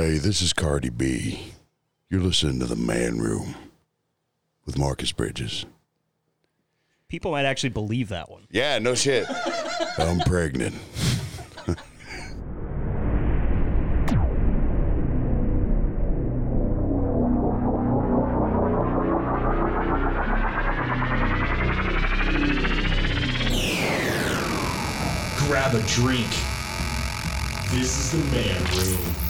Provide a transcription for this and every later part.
Hey, this is Cardi B. You're listening to The Man Room with Marcus Bridges. People might actually believe that one. Yeah, no shit. I'm pregnant. Grab a drink. This is the man room.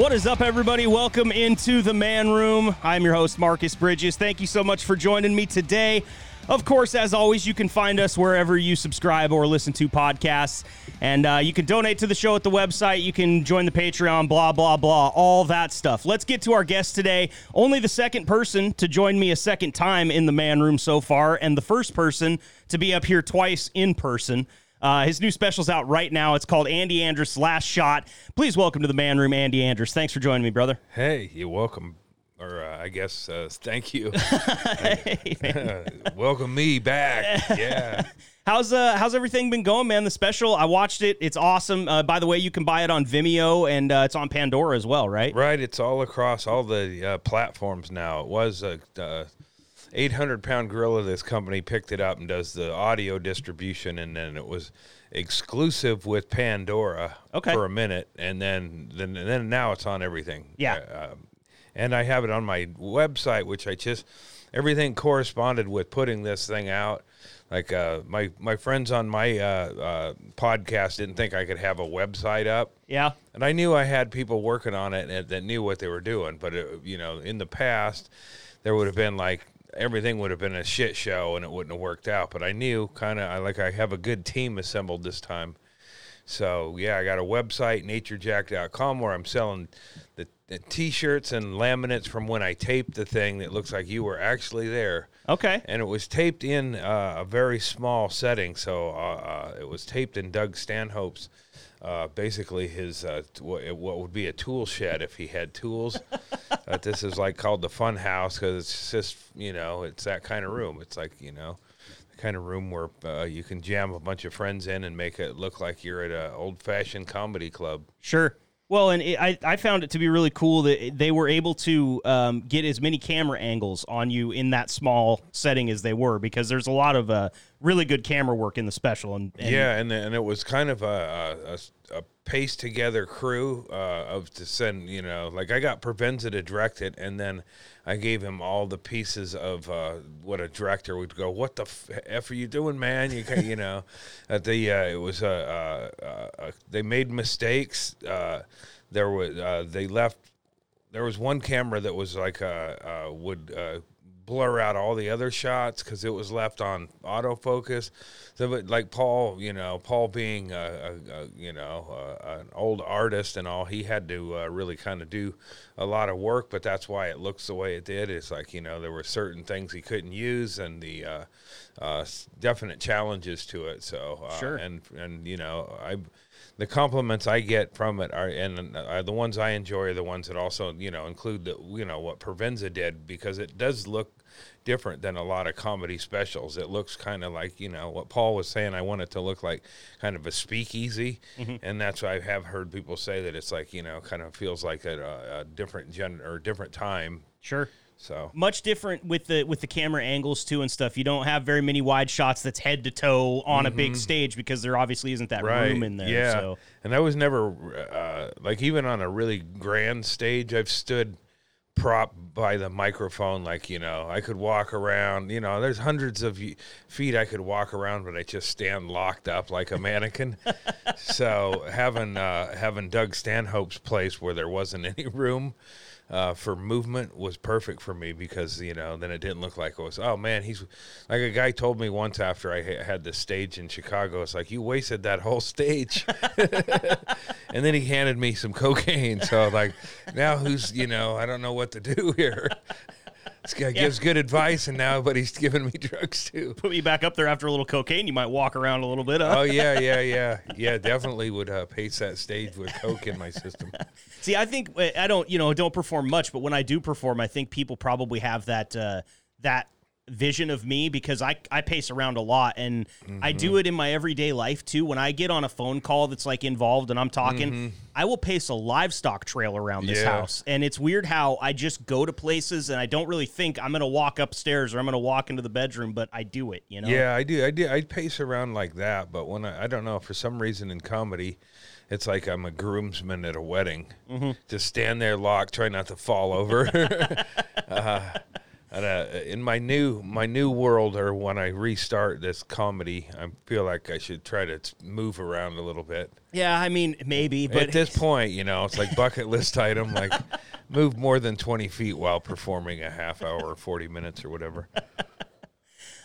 What is up, everybody? Welcome into the man room. I'm your host, Marcus Bridges. Thank you so much for joining me today. Of course, as always, you can find us wherever you subscribe or listen to podcasts. And uh, you can donate to the show at the website. You can join the Patreon, blah, blah, blah, all that stuff. Let's get to our guest today. Only the second person to join me a second time in the man room so far, and the first person to be up here twice in person. Uh, his new special's out right now. It's called Andy Andrist Last Shot. Please welcome to the man room, Andy Andrist. Thanks for joining me, brother. Hey, you're welcome. Or uh, I guess uh, thank you. Hey, welcome me back. Yeah. How's uh how's everything been going, man? The special, I watched it. It's awesome. Uh, by the way, you can buy it on Vimeo and uh, it's on Pandora as well, right? Right. It's all across all the uh, platforms now. It was a. Uh, 800 pound gorilla this company picked it up and does the audio distribution and then it was exclusive with pandora Okay. for a minute and then then and then now it's on everything Yeah. Uh, um, and i have it on my website which i just everything corresponded with putting this thing out like uh, my my friends on my uh, uh, podcast didn't think i could have a website up Yeah. and I knew I had people working on it and that knew what they were doing. But it, you know, in the past, there would have been like everything would have been a shit show and it wouldn't have worked out. But I knew kind of I like I have a good team assembled this time. So yeah, I got a website naturejack.com where I'm selling the, the t-shirts and laminates from when I taped the thing that looks like you were actually there Okay. and it was taped in uh, a very small setting. So uh, uh, it was taped in Doug Stanhope's, uh, basically his uh, t- what, what would be a tool shed if he had tools. uh, this is like called the Fun House because it's just you know it's that kind of room. It's like you know. the Kind of room where uh, you can jam a bunch of friends in and make it look like you're at an old-fashioned comedy club. Sure. Well, and it, I, I found it to be really cool that they were able to um, get as many camera angles on you in that small setting as they were because there's a lot of uh, really good camera work in the special. And, and yeah, and and it was kind of a a, a pace together crew uh, of to send you know like I got Provenza to direct it, and then I gave him all the pieces of uh, what a director would go. What the f, f are you doing, man? You can you know, at the uh, it was a they made mistakes. Uh, there was uh, they left there was one camera that was like uh, uh, would uh, blur out all the other shots because it was left on autofocus. So, but like Paul, you know, Paul being a, a, a you know uh an old artist and all, he had to uh, really kind of do a lot of work. But that's why it looks the way it did. It's like you know there were certain things he couldn't use and the uh, uh, definite challenges to it. So uh, Sure. and and you know I the compliments I get from it are, and uh, the ones I enjoy are the ones that also, you know, include the, you know, what Provenza did because it does look different than a lot of comedy specials. It looks kind of like, you know, what Paul was saying. I want it to look like kind of a speakeasy, and that's why I have heard people say that it's like, you know, kind of feels like a, a different gen or different time. sure. So Much different with the with the camera angles too and stuff. You don't have very many wide shots that's head to toe on a big stage because there obviously isn't that room in there. Yeah, So and I was never uh, like even on a really grand stage. I've stood prop by the microphone, like you know, I could walk around. You know, there's hundreds of feet I could walk around, but I just stand locked up like a mannequin. so having uh, having Doug Stanhope's place where there wasn't any room. Uh, for movement was perfect for me because you know then it didn't look like it was oh man he's like a guy told me once after I ha- had the stage in Chicago it's like you wasted that whole stage and then he handed me some cocaine so like now who's you know I don't know what to do here this guy gives good advice, and now, but he's giving me drugs too. Put me back up there after a little cocaine. You might walk around a little bit. Huh? Oh yeah, yeah, yeah, yeah. Definitely would uh, pace that stage with coke in my system. See, I think I don't, you know, don't perform much, but when I do perform, I think people probably have that uh, that vision of me because I, I pace around a lot and I do mm-hmm. it in my everyday life too. When I get on a phone call that's like involved and I'm talking, mm-hmm. I will pace a livestock trail around this Yeah. house. And it's weird how I just go to places and I don't really think I'm going to walk upstairs or I'm going to walk into the bedroom, but I do it, you know? Yeah, I do. I do. I pace around like that, but when I, I don't know for some reason in comedy, it's like I'm a groomsman at a wedding. Mm-hmm. Just stand there locked, try not to fall over. uh, and, uh, in my new my new world, or when I restart this comedy, I feel like I should try to move around a little bit. Yeah, I mean, maybe, but At this point, you know, it's like bucket list item, like move more than twenty feet while performing a half hour, or forty minutes, or whatever.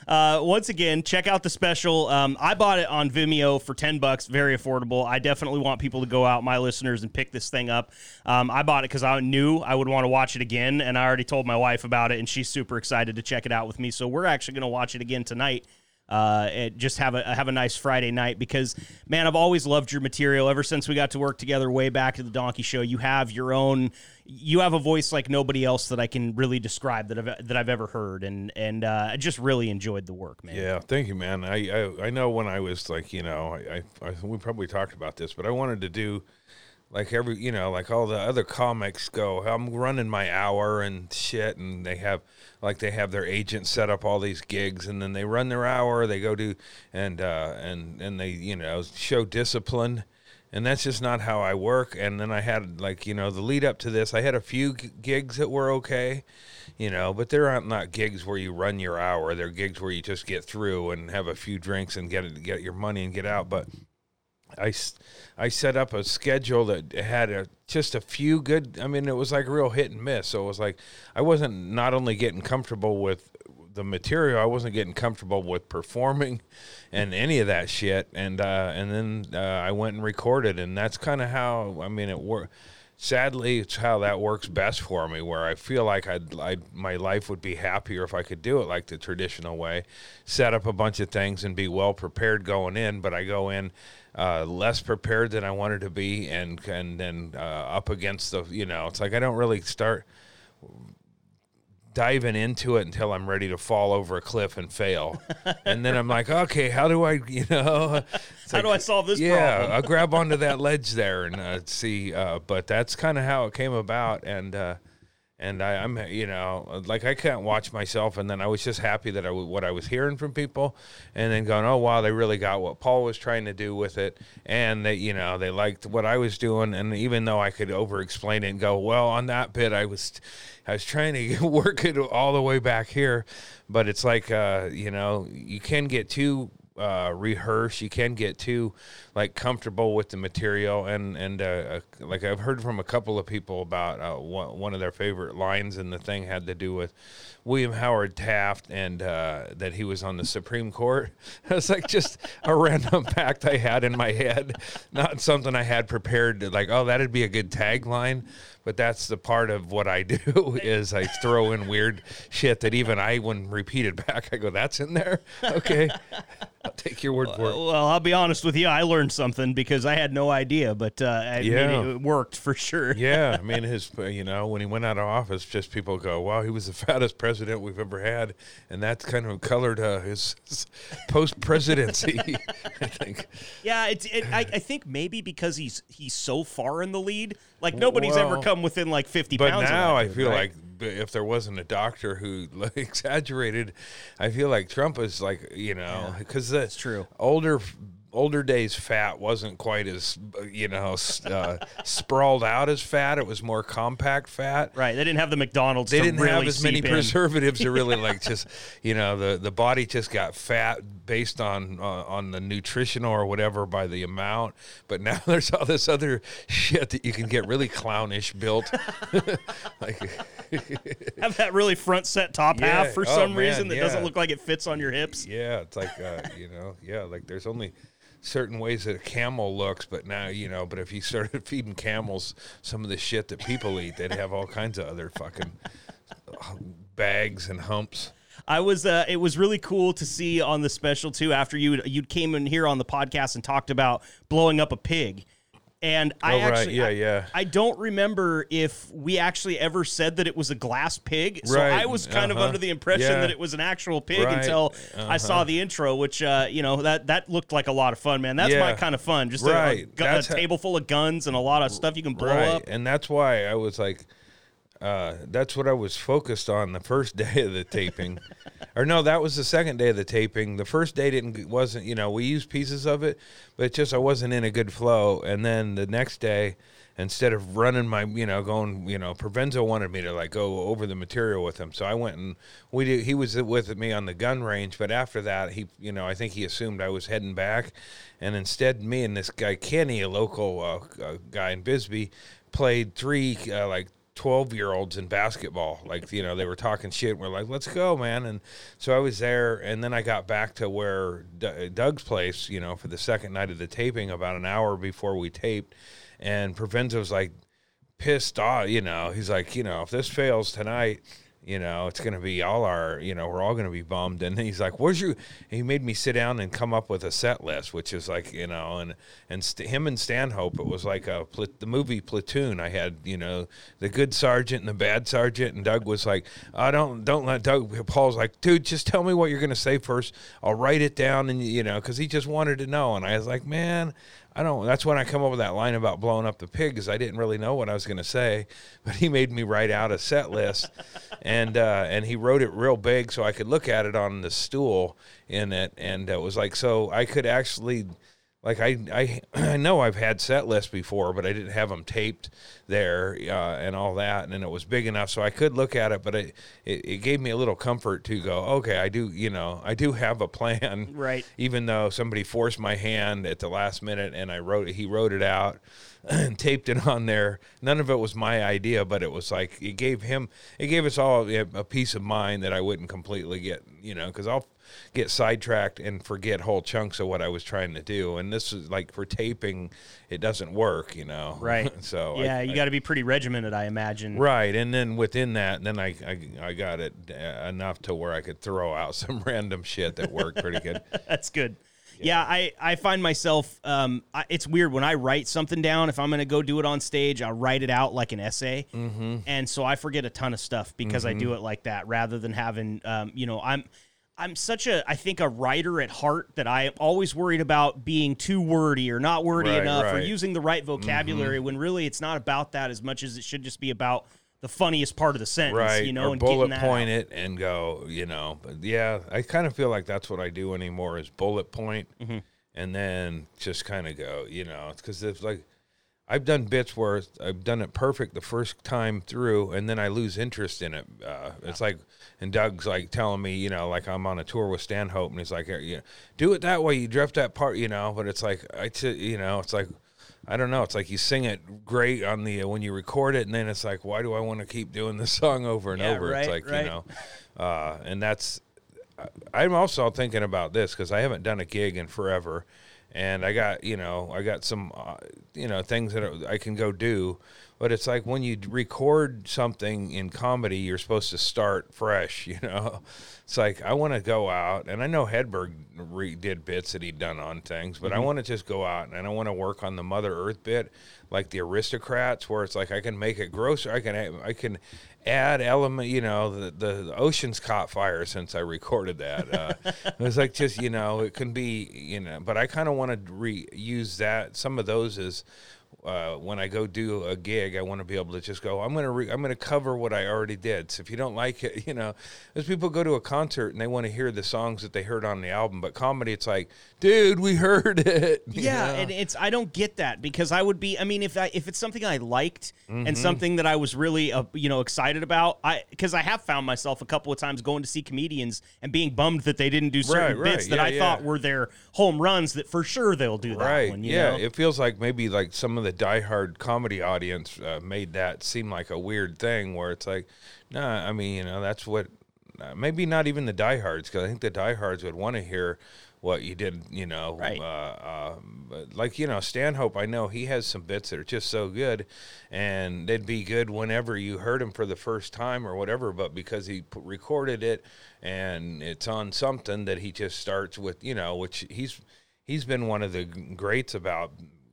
Uh, once again, check out the special. Um, I bought it on Vimeo for ten bucks, very affordable. I definitely want people to go out, my listeners, and pick this thing up. Um, I bought it because I knew I would want to watch it again, and I already told my wife about it, and she's super excited to check it out with me. So we're actually going to watch it again tonight. Uh, and just have a have a nice Friday night because man, I've always loved your material ever since we got to work together way back at the Donkey Show. You have your own, you have a voice like nobody else that I can really describe that I've that I've ever heard, and and uh, I just really enjoyed the work, man. Yeah, thank you, man. I, I I know when I was like, you know, I, I, I we probably talked about this, but I wanted to do like every, you know, like all the other comics go. I'm running my hour and shit, and they have like they have their agent set up all these gigs, and then they run their hour. They go do and uh, and and they you know show discipline. And that's just not how I work. And then I had like you know the lead up to this, I had a few g- gigs that were okay, you know, but they're not, not gigs where you run your hour. They're gigs where you just get through and have a few drinks and get get your money and get out. But I, I set up a schedule that had a, just a few good. I mean, it was like real hit and miss. So it was like I wasn't not only getting comfortable with the material, I wasn't getting comfortable with performing and any of that shit. And uh, and then uh, I went and recorded, and that's kind of how I mean it worked. Sadly, it's how that works best for me. Where I feel like I'd, I'd my life would be happier if I could do it like the traditional way, set up a bunch of things and be well prepared going in. But I go in uh, less prepared than I wanted to be, and and then uh, up against the you know, it's like I don't really start diving into it until I'm ready to fall over a cliff and fail, and then I'm like, okay, how do I you know? How do I solve this yeah, problem? I'll grab onto that ledge there and uh, see. Uh, but that's kind of how it came about, and uh, and I, I'm you know like I can't watch myself, and then I was just happy that I what I was hearing from people, and then going, oh wow, they really got what Paul was trying to do with it, and they you know they liked what I was doing, and even though I could over explain it and go, well, on that bit I was. I was trying to work it all the way back here, but it's like uh, you know you can get too uh, rehearse. You can get too like comfortable with the material, and and uh, uh, like I've heard from a couple of people about uh, one, one of their favorite lines in the thing had to do with William Howard Taft and uh, that he was on the Supreme Court. It's like just a random fact I had in my head, not something I had prepared. To, like, oh, that'd be a good tagline. But that's the part of what I do is I throw in weird shit that even I, when repeated back, I go, "That's in there." Okay, I'll take your word for it. Well, I'll be honest with you. I learned something because I had no idea, but uh, I mean, Yeah. it worked for sure. Yeah, I mean, his, you know, when he went out of office, just people go, "Wow, he was the fattest president we've ever had," and that's kind of colored uh, his, his post presidency. I think. Yeah, it's. It, I, I think maybe because he's he's so far in the lead, like nobody's ever come within like fifty But pounds. now I dude, feel right? like if there wasn't a doctor who like, exaggerated, I feel like Trump is like you know because that's true. Older older days fat wasn't quite as you know uh, sprawled out as fat. It was more compact fat. right. They didn't have the McDonald's. They didn't really have as many in. preservatives to really like just you know the the body just got fat based on uh, on the nutritional or whatever by the amount. But now there's all this other shit that you can get really clownish built. like Have that really front set top Yeah. half for Oh, some man, reason that doesn't look like it fits on your hips. yeah, it's like uh, you know yeah like there's only certain ways that a camel looks, but now you know. But if you started feeding camels some of the shit that people eat, they'd have all kinds of other fucking uh, bags and humps. I was. Uh, it was really cool to see on the special too. After you you came in here on the podcast and talked about blowing up a pig, and I Oh, right. actually Yeah, I, yeah. I don't remember if we actually ever said that it was a glass pig. So Right. I was kind of Uh-huh. under the impression Yeah. that it was an actual pig Right. until I saw Uh-huh. the intro, which uh, you know that that looked like a lot of fun, man. That's my kind of fun. Just a- a, gu- a, table full of guns and a lot of stuff you can blow right. up. And that's why I was like, uh, that's what I was focused on the first day of the taping. or no, that was the second day of the taping. The first day didn't wasn't you know we used pieces of it, but just I wasn't in a good flow. And then the next day, instead of running my you know going you know Provenza wanted me to like go over the material with him, so I went and we did, he was with me on the gun range. But after that, he you know I think he assumed I was heading back, and instead me and this guy Kenny, a local uh, uh, guy in Bisbee, played three uh, like 12 year olds in basketball. Like, you know, they were talking shit. And We're like, let's go, man. And so I was there. And then I got back to where D- Doug's place, you know, for the second night of the taping about an hour before we taped. And Provenza's like pissed off, you know, he's like, you know, if this fails tonight, you know, it's going to be all our, you know, we're all going to be bummed. And he's like, where's your, he made me sit down and come up with a set list, which is like, you know, and, and st- him and Stanhope, it was like a, pla- the movie Platoon. I had, you know, the good sergeant and the bad sergeant. And Doug was like, I don't, don't let Doug, Paul's like, dude, just tell me what you're going to say first. I'll write it down. And, you know, cause he just wanted to know. And I was like, man, I don't. That's when I come up with that line about blowing up the pig, because I didn't really know what I was going to say, but he made me write out a set list, and uh, and he wrote it real big so I could look at it on the stool in it, and it was like so I could actually. Like I, I, I know I've had set lists before, but I didn't have them taped there uh, and all that, and it was big enough so I could look at it. But it, it, it gave me a little comfort to go, okay, I do, you know, I do have a plan, Right. even though somebody forced my hand at the last minute and I wrote it, he wrote it out and taped it on there. None of it was my idea, but it was like it gave him, it gave us all a, a peace of mind that I wouldn't completely get, you know, because I'll get sidetracked and forget whole chunks of what I was trying to do. And this is like for taping, it doesn't work, you know. Right. so yeah, I, you got to be pretty regimented, I imagine. Right, and then within that, then I, I I got it uh, enough to where I could throw out some random shit that worked pretty good. That's good. Yeah, I, I find myself, um, I, it's weird when I write something down. If I'm going to go do it on stage, I'll write it out like an essay. Mm-hmm. And so I forget a ton of stuff because I do Mm-hmm. it like that rather than having, um, you know, I'm. I'm such a, I think, a writer at heart that I am always worried about being too wordy or not wordy Right, enough or right. Mm-hmm. using the right vocabulary when really it's not about that as much as it should just be about the funniest part of the sentence, right you know, or and bullet point out. it and go you know but yeah i kind of feel like that's what i do anymore is bullet point Mm-hmm. and then just kind of go you know because it's like i've done bits where i've done it perfect the first time through and then i lose interest in it uh, it's like and doug's like telling me you know like i'm on a tour with stanhope and he's like you know, do it that way you drift that part you know but it's like i t- you know it's like I don't know. It's like you sing it great on the uh, when you record it, and then it's like, why do I want to keep doing this song over and Yeah, over? right, it's like right. you know, uh, and that's. I'm also thinking about this because I haven't done a gig in forever, and I got you know I got some uh, you know things that I can go do, but it's like when you record something in comedy, you're supposed to start fresh. You know, it's like I want to go out, and I know Hedberg re- did bits that he'd done on things, but I want to just go out and I want to work on the Mother Earth bit, like the Aristocrats, where it's like I can make it grosser. I can I can add element. You know, the the, the oceans caught fire since I recorded that. Uh, it was like just you know it can be you know, but I kind of want to reuse that some of those as uh, when I go do a gig, I want to be able to just go. I'm gonna re- I'm gonna cover what I already did. So if you don't like it, you know, as people go to a concert and they want to hear the songs that they heard on the album, but comedy, it's like, dude, we heard it. Yeah, know? and it's I don't get that because I would be I mean if I if it's something I liked Mm-hmm. and something that I was really uh, you know excited about I because I have found myself a couple of times going to see comedians and being bummed that they didn't do certain Right, right, bits that I yeah. thought were their home runs that for sure they'll do that right one. You yeah know? it feels like maybe like some of the diehard comedy audience uh, made that seem like a weird thing where it's like nah i mean you know that's what uh, maybe not even the diehards because I think the diehards would want to hear what you did, you know. Right. Uh, uh, but like you know, Stanhope, I know he has some bits that are just so good, and they'd be good whenever you heard him for the first time or whatever. But because he p- recorded it and it's on something that he just starts with, you know, which he's he's been one of the greats about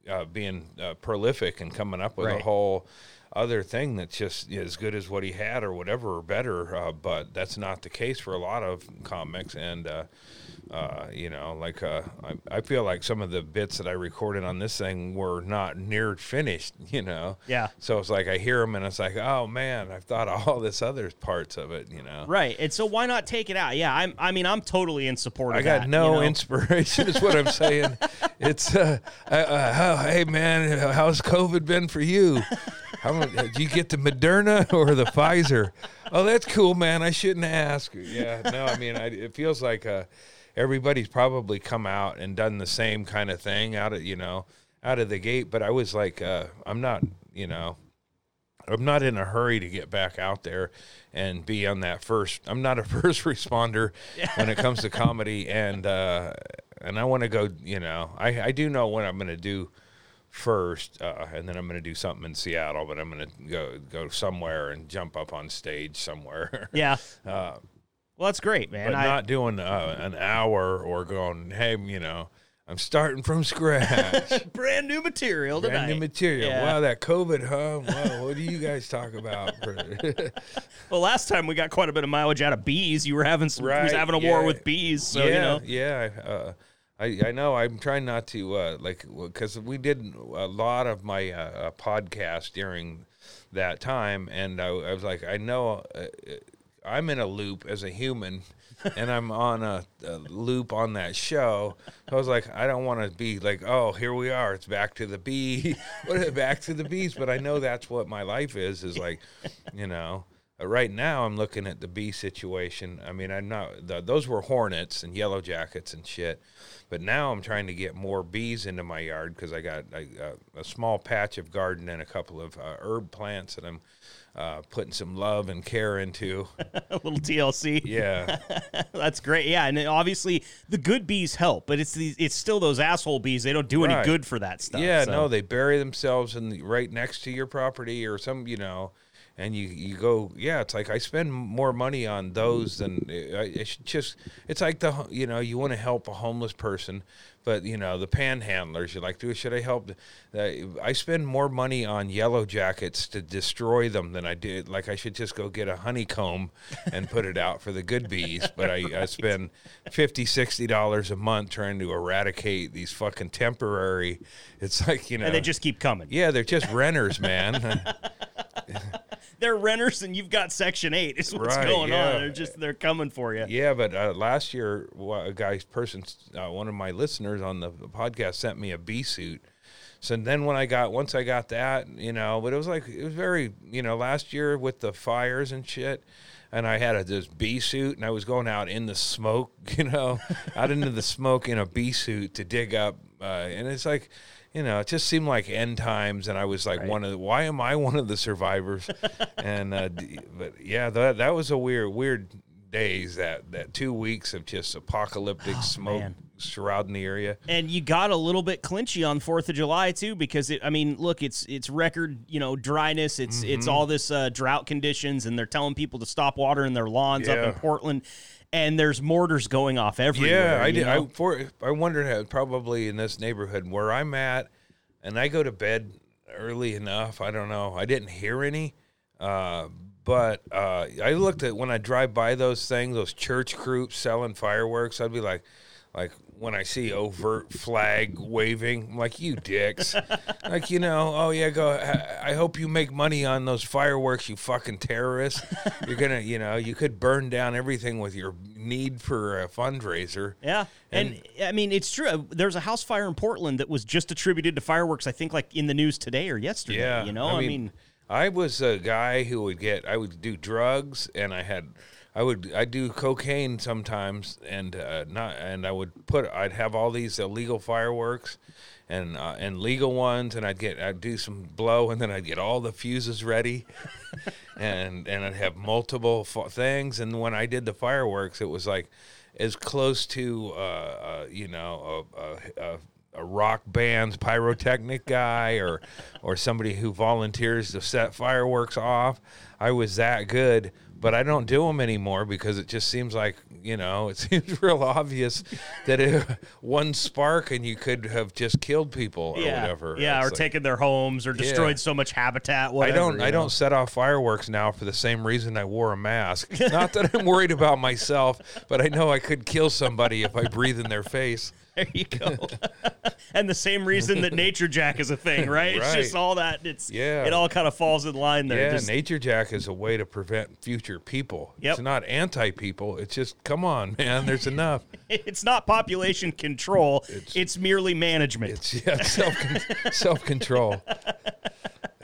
uh, being uh, prolific and coming up with Right. a whole other thing that's just as good as what he had or whatever or better. Uh, but that's not the case for a lot of comics. And, uh, you know, like uh, I, I feel like some of the bits that I recorded on this thing were not near finished, you know? Yeah. So it's like I hear them and it's like, oh man, I've thought of all this other parts of it, you know? Right. And so why not take it out? Yeah, I'm I mean, I'm totally in support of I got that, no you know? inspiration, is what I'm saying. it's, uh, uh, uh, hey man, how's COVID been for you? How did you get the Moderna or the Pfizer? Oh, that's cool, man. I shouldn't ask. Yeah, no, I mean, I, it feels like uh, everybody's probably come out and done the same kind of thing out of you know out of the gate. But I was like, uh, I'm not, you know. I'm not in a hurry to get back out there and be on that first. I'm not a first responder when it comes to comedy, and uh, and I want to go. You know, I I do know what I'm going to do first, uh, and then I'm going to do something in Seattle, but I'm going to go go somewhere and jump up on stage somewhere. Yeah. well, that's great, man. but I, not doing uh, an hour or going, hey, you know, I'm starting from scratch. brand new material tonight. Brand new material. Yeah. Wow, that COVID, huh? Wow, what do you guys talk about? Well, last time we got quite a bit of mileage out of bees. You were having some, you was having a war with bees, so yeah, you know. yeah. Uh, I I know. I'm trying not to uh, like because we did a lot of my uh, uh, podcast during that time, and I, I was like, I know uh, I'm in a loop as a human. and I'm on a, a loop on that show. I was like, I don't want to be like, oh, here we are. It's back to the bee. what is? Back to the bees. But I know that's what my life is. Is like, you know. Uh, right now, I'm looking at the bee situation. I mean, I'm not. The, those were hornets and yellow jackets and shit. But now I'm trying to get more bees into my yard because I got uh, a small patch of garden and a couple of uh, herb plants that I'm uh, putting some love and care into. a little TLC. Yeah, That's great. Yeah, and obviously the good bees help, but it's these it's still those asshole bees. They don't do any good for that stuff. yeah. so. No, they bury themselves in the, right next to your property or some, you know. And you, you go yeah it's like I spend more money on those than eh, I, I just it's like the you know you want to help a homeless person but you know the panhandlers you're like do should I help I spend more money on yellow jackets to destroy them than I did like I should just go get a honeycomb and put it out for the good bees but I, I spend 50 60 dollars a month trying to eradicate these fucking temporary it's like you know and they just keep coming. yeah they're just renters man They're renters, and you've got Section Eight. Is what's Right, going yeah. on. They're just they're coming for you. Yeah, but uh, last year, a guy, person, uh, one of my listeners on the podcast sent me a bee suit. So then when I got, once I got that, you know, but it was like, it was very, you know, last year with the fires and shit, and I had a, this bee suit and I was going out in the smoke, you know, out into the smoke in a bee suit to dig up. Uh, and it's like, you know, it just seemed like end times, and I was like one of the, why am I one of the survivors? and uh, but yeah, that that was a weird weird days that that two weeks of just apocalyptic smoke Oh, man. surrounding the area. And you got a little bit clinchy on Fourth of July too, because it. I mean, look, it's it's record, you know, dryness. It's it's Mm-hmm. all this uh, drought conditions, and they're telling people to stop watering their lawns up in Portland. And there's mortars going off everywhere. Yeah, I you did. know? I for I wondered how probably in this neighborhood where I'm at, and I go to bed early enough. I don't know. I didn't hear any, uh, but uh, I looked at when I drive by those things, those church groups selling fireworks. I'd be like, like when I see overt flag waving, I'm like you dicks, like you know, oh yeah, go. I I hope you make money on those fireworks, you fucking terrorists. You're gonna, you know, you could burn down everything with your need for a fundraiser. Yeah. And, I mean, it's true. There's a house fire in Portland that was just attributed to fireworks, I think, like in the news today or yesterday. Yeah, You know, I mean, I was a guy who would get. I would do drugs, and I had. I would. I do cocaine sometimes, and uh, not. And I would put. I'd have all these illegal fireworks, and uh, and legal ones, and I'd get. I'd do some blow, and then I'd get all the fuses ready, and and I'd have multiple f- things. And when I did the fireworks, it was like as close to uh, uh, you know a, a, a, a rock band's pyrotechnic guy or or somebody who volunteers to set fireworks off. I was that good, but I don't do them anymore because it just seems like you know it seems real obvious that it, one spark and you could have just killed people or yeah, whatever. yeah, It's or like- taken their homes or destroyed so much habitat. I don't. I know? don't set off fireworks now for the same reason I wore a mask. Not that I'm worried about myself, but I know I could kill somebody if I breathe in their face. There you go. and the same reason that Nature Jack is a thing, right? It's just all that. It's Yeah. It all kind of falls in line there. Yeah, Just- nature jack is a way to prevent future people. Yep. It's not anti people. It's just come on, man. There's enough. it's not population control. It's, merely management. It's yeah, self self control.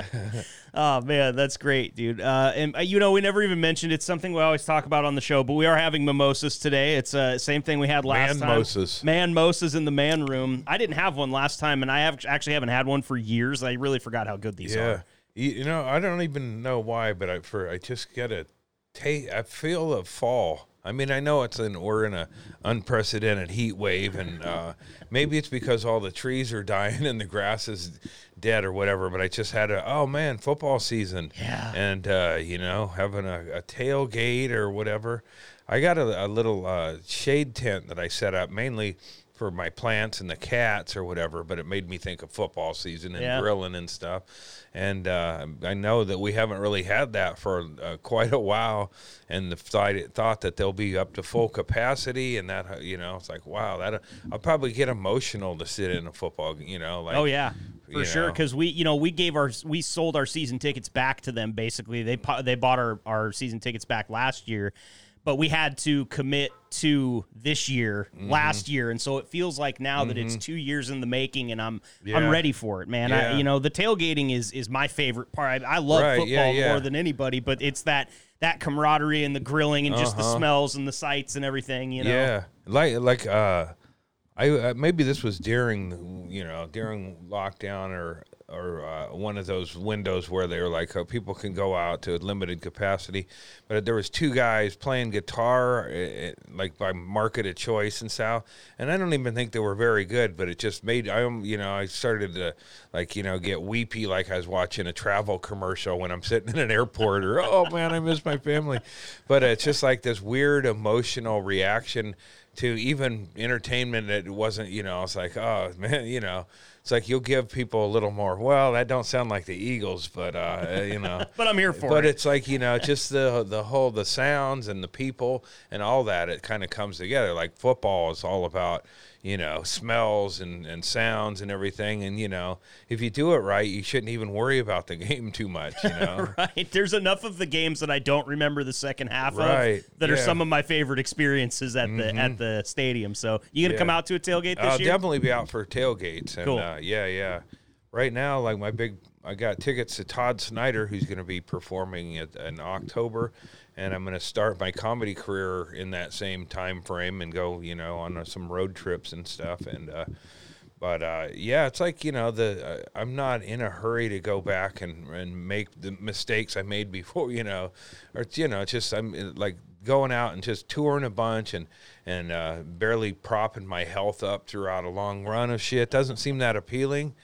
Oh man, that's great, dude. Uh, and uh, you know, we never even mentioned it's something we always talk about on the show, but we are having mimosas today. It's uh, same thing we had last time. Man-mosas. Man mosas in the man room. I didn't have one last time, and I have actually haven't had one for years. I really forgot how good these Yeah, are. you, you know, I don't even know why, but I for I just get a taste. I feel a fall. I mean, I know it's an we're in a unprecedented heat wave, and uh, maybe it's because all the trees are dying and the grass is dead or whatever. But I just had a oh man, football season, Yeah. and uh, you know, having a, a tailgate or whatever. I got a, a little uh, shade tent that I set up mainly for my plants and the cats or whatever, but it made me think of football season and Yeah. grilling and stuff. And uh, I know that we haven't really had that for uh, quite a while, and the thought, thought that they'll be up to full capacity, and that uh, you know, it's like wow, that I'll probably get emotional to sit in a football, game, you know, like Oh yeah, for sure. know. Because we, you know, we gave our we sold our season tickets back to them. Basically, they they bought our our season tickets back last year, but we had to commit to this year, Mm-hmm. last year, and so it feels like now that it's two years in the making, and I'm I'm ready for it, man. I, you know, the tailgating is is my favorite part. I, I love Right, football yeah, yeah. more than anybody, but it's that that camaraderie and the grilling and just the Uh-huh. smells and the sights and everything. You know, Yeah, like like uh, I uh, maybe this was during the- you know during lockdown or or uh, one of those windows where they were like uh, people can go out to a limited capacity, but there was two guys playing guitar uh, like by market of choice and stuff, and I don't even think they were very good, but it just made I am you know I started to like you know get weepy like I was watching a travel commercial when I'm sitting in an airport or oh man I miss my family, but it's just like this weird emotional reaction to even entertainment that wasn't, you know, it's like, oh man, you know, it's like you'll give people a little more. Well, that don't sound like the Eagles, but uh, you know, But I'm here for but it. But it's like you know, just the the whole the sounds and the people and all that. It kind of comes together. Like football is all about you know smells and and sounds and everything. And you know, if you do it right, you shouldn't even worry about the game too much. You know. Right. There's enough of the games that I don't remember the second half Right, of that are yeah. Mm-hmm. some of my favorite experiences at the at the stadium. So you gonna Yeah. come out to a tailgate this I'll year? definitely be out for tailgates. And, Cool. Uh, yeah, yeah. Right now, like my big, I got tickets to Todd Snider, who's going to be performing at, in October, and I'm going to start my comedy career in that same time frame and go, you know, on uh, some road trips and stuff. And uh, but uh, yeah, it's like you know the uh, I'm not in a hurry to go back and, and make the mistakes I made before, you know, or you know, it's just I'm like going out and just touring a bunch and and uh, barely propping my health up throughout a long run of shit doesn't seem that appealing.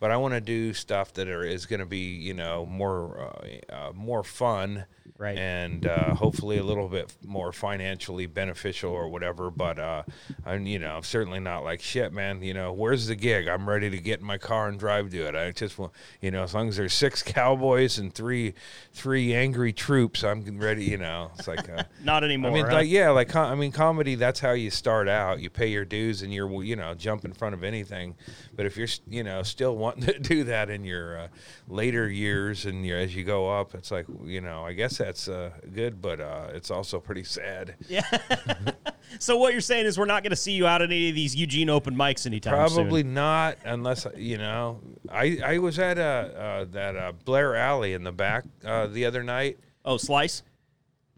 But I want to do stuff that are, is going to be, you know, more uh, uh, more fun, Right. and uh, hopefully a little bit more financially beneficial or whatever. But uh, I'm, you know, certainly not like shit, man. You know, where's the gig? I'm ready to get in my car and drive to it. I just want, you know, as long as there's six cowboys and three three angry troops, I'm ready. You know, it's like. Uh, Not anymore. I mean, huh? like, yeah, like com- I mean, comedy. That's how you start out. You pay your dues, and you're, you know, jump in front of anything. But if you're, you know, still wanting to do that in your uh, later years and as you go up, it's like, you know, I guess that's uh, good, but uh, it's also pretty sad. Yeah. so what you're saying is we're not gonna see you out at any of these Eugene open mics anytime soon. Probably not, unless you know. I I was at uh, uh that uh, Blair Alley in the back uh, the other night. Oh, Slice.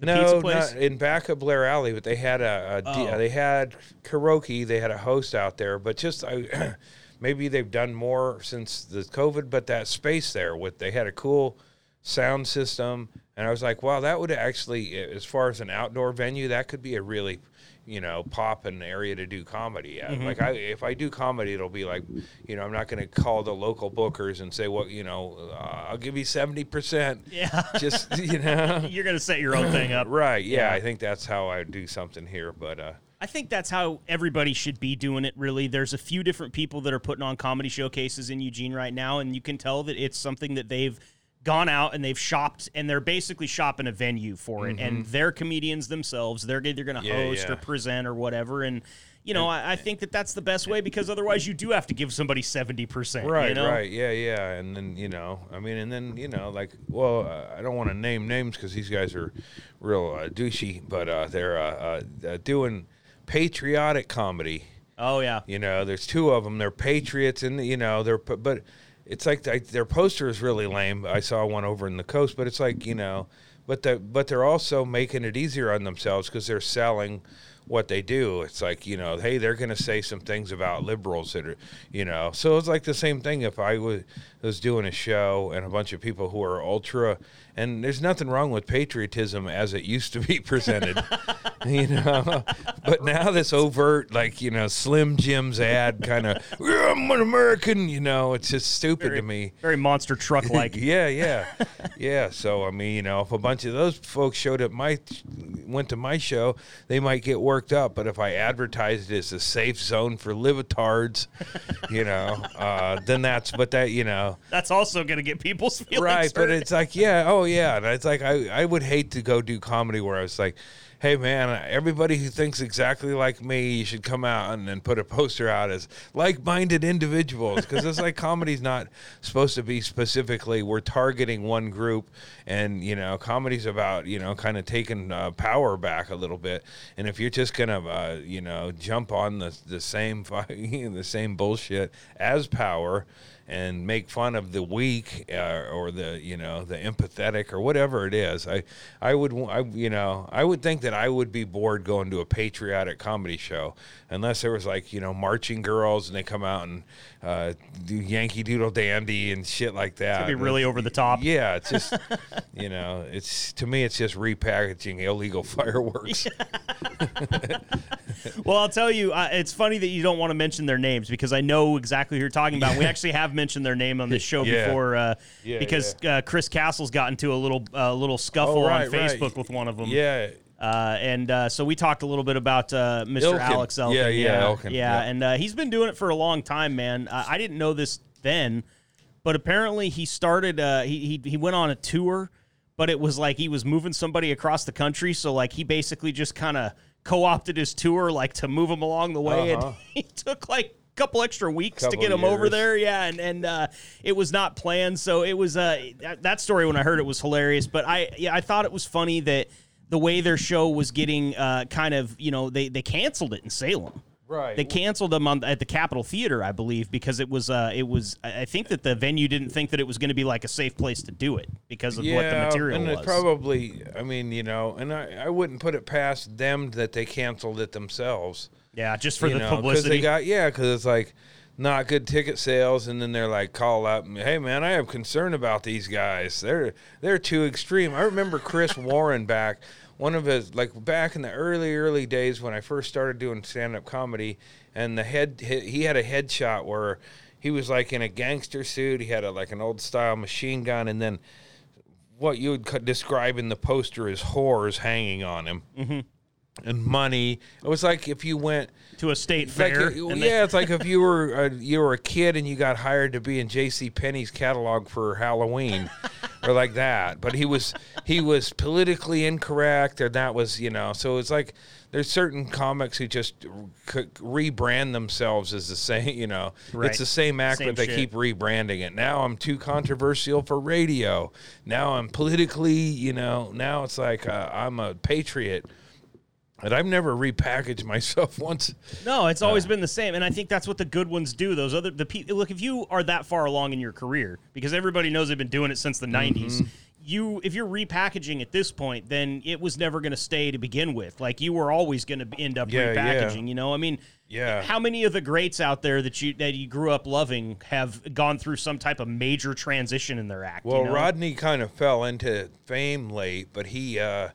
The no, not in back of Blair Alley, but they had a Oh. they had karaoke. They had a host out there, but just I, maybe they've done more since the COVID. But that space there with they had a cool sound system, and I was like, wow, that would actually, as far as an outdoor venue, that could be a really you know pop an area to do comedy at. Mm-hmm. Like I, if I do comedy, it'll be like, you know, I'm not going to call the local bookers and say, well, you know, uh, I'll give you seventy percent. Yeah. Just you know. You're gonna set your own thing up. Right. Yeah, Yeah. I think that's how I would do something here. But uh, I think that's how everybody should be doing it, really. There's a few different people that are putting on comedy showcases in Eugene right now, and you can tell that it's something that they've gone out and they've shopped, and they're basically shopping a venue for it. And they're comedians themselves. They're either going to Mm-hmm. Yeah, host yeah. or present or whatever. And, you know, I, I think that that's the best way because otherwise you do have to give somebody 70%. right, you know? right, yeah, yeah, and then you know, I mean, and then you know, like, well, uh, I don't want to name names because these guys are real uh, douchey, but uh, they're uh, uh, uh, doing patriotic comedy. Oh, yeah. You know, there's two of them. They're patriots, and you know, they're but it's like they, their poster is really lame. I saw one over in the coast, but it's like you know, but the but they're also making it easier on themselves because they're selling what they do. It's like you know, hey, they're going to say some things about liberals that are, you know, so it's like the same thing. If I was was doing a show and a bunch of people who are ultra, and there's nothing wrong with patriotism as it used to be presented. you know. But now this overt, like you know, Slim Jim's ad kind of, I'm an American. You know, it's just stupid Very, to me. very monster truck like. Yeah, yeah, yeah. So I mean, you know, if a bunch of those folks showed up my went to my show, they might get worked up. But if I advertised it as a safe zone for livetards, you know, uh, then that's. But that you know, That's also going to get people's feelings right but it's like yeah oh yeah. And it's like I, I would hate to go do comedy where i was like hey man everybody who thinks exactly like me you should come out and, and put a poster out as like-minded individuals. Because it's like comedy's not supposed to be specifically we're targeting one group and you know comedy's about you know kind of taking uh, power back a little bit. And if you're just gonna uh, you know jump on the, the same the same bullshit as power and make fun of the weak uh, or the you know the empathetic or whatever it is i i would I, you know i would think that i would be bored going to a patriotic comedy show unless there was like you know marching girls and they come out and uh, do yankee doodle dandy and shit like that It'd be really over the top. yeah it's just you know it's to me it's just repackaging illegal fireworks Well, I'll tell you, uh, it's funny that you don't want to mention their names because I know exactly who you're talking about. We actually have mentioned their name on this show Yeah. before uh, Yeah, because Uh, Chris Castle's got into a little uh, little scuffle Oh, right, on right. Facebook with one of them. yeah Uh, and uh, so we talked a little bit about uh, Mr. Elkin. Alex Elkin. Yeah, yeah, Elkin. Yeah, Yeah. and uh, he's been doing it for a long time, man. Uh, I didn't know this then, but apparently he started. Uh, he, he he went on a tour, but it was like he was moving somebody across the country. So like he basically just kind of co-opted his tour, like to move him along the way, Uh-huh. and he took like. Couple extra weeks to get him over there, yeah, and and uh, it was not planned, so it was uh, that, that story when I heard it was hilarious. But I yeah I thought it was funny that the way their show was getting uh, kind of you know they they canceled it in Salem. Right. They canceled them on at the Capitol Theater, I believe, because it was uh it was I think that the venue didn't think that it was going to be like a safe place to do it because of what the material was. and was. it probably i mean you know and I, I wouldn't put it past them that they canceled it themselves yeah, just for you the know, publicity. they got yeah because it's like not good ticket sales and then they're like call up hey man i have concern about these guys they're they're too extreme i remember chris warren back one of his like back in the early early days when i first started doing stand-up comedy and the head he he had a headshot where he was like in a gangster suit he had a like an old style machine gun and then what you would describe in the poster as whores hanging on him Mm-hmm. And money it was like if you went to a state like fair. a- and they- yeah, it's like if you were a, you were a kid and you got hired to be in J.C. Penney's catalog for Halloween, or like that. But he was he was politically incorrect, or that was you know. So it's like there's certain comics who just rebrand themselves as the same. You know, Right. it's the same act, Same but they shit. keep rebranding it. Now I'm too controversial for radio. Now I'm politically, you know. Now it's like uh, I'm a patriot And I've never repackaged myself once. No, it's always been the same, and I think that's what the good ones do. Those other the pe- look if you are that far along in your career, because everybody knows they've been doing it since the Mm-hmm. '90s. You, if you're repackaging at this point, then it was never going to stay to begin with. Like you were always going to end up Yeah, yeah. repackaging. You know, I mean, Yeah. How many of the greats out there that you that you grew up loving have gone through some type of major transition in their act? Well, you know? Rodney kind of fell into fame late, but he uh,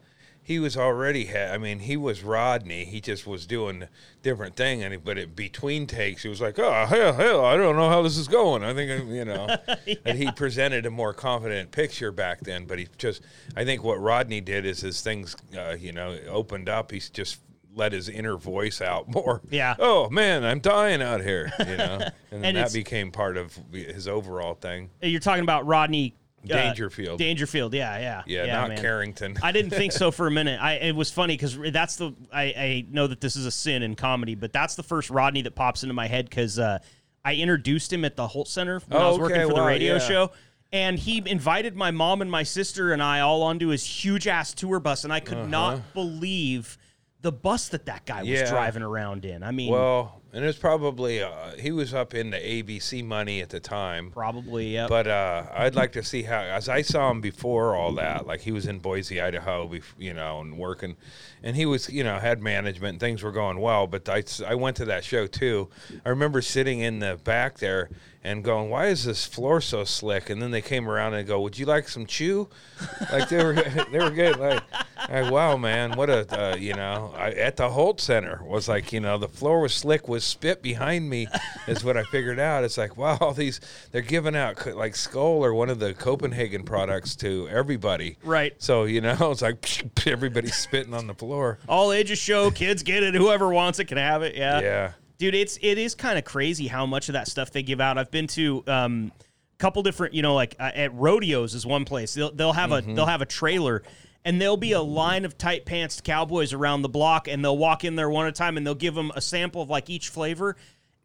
he was already. Ha- I mean, he was Rodney. He just was doing different thing, and but it, between takes, he was like, "Oh hell, hell, I don't know how this is going." I think you know, and he presented a more confident picture back then. But he just, I think what Rodney did is as things, uh, you know, opened up, he's just let his inner voice out more. Yeah. Oh man, I'm dying out here. You know, and, And that became part of his overall thing. You're talking about Rodney uh, Dangerfield. Dangerfield, yeah, yeah, Yeah, not man. Carrington. I didn't think so for a minute. I it was funny because that's the I, I know that this is a sin in comedy, but that's the first Rodney that pops into my head because uh, I introduced him at the Hult Center when I Oh, was working okay, for the radio yeah. show. And he invited my mom and my sister and I all onto his huge ass tour bus, and I could not believe the bus that that guy was. Yeah. driving around in. I mean, Well, and it was probably uh, he was up in the ABC money at the time. probably, yeah. But uh, I'd like to see how, as I saw him before all that, like he was in Boise, Idaho, you know, and working, and he was, you know, had management and things were going well. But I, I went to that show too. I remember sitting in the back there and going, "Why is this floor so slick?" And then they came around and go, "Would you like some chew?" Like they were, they were good. Like, like, wow, man, what a, uh, you know, I, at the Hult Center was like, you know, the floor was slick with spit behind me, is what I figured out. It's like, wow, all these they're giving out like Skoal or one of the Copenhagen products to everybody. Right. So you know, it's like everybody's spitting on the floor. all ages show, kids get it. Whoever wants it can have it. Yeah. Yeah. Dude it's it is kind of crazy how much of that stuff they give out. I've been to um a couple different you know like uh, at rodeos is one place. They'll, they'll have a they'll have a trailer and there'll be a line of tight pants cowboys around the block and they'll walk in there one at a time and they'll give them a sample of like each flavor.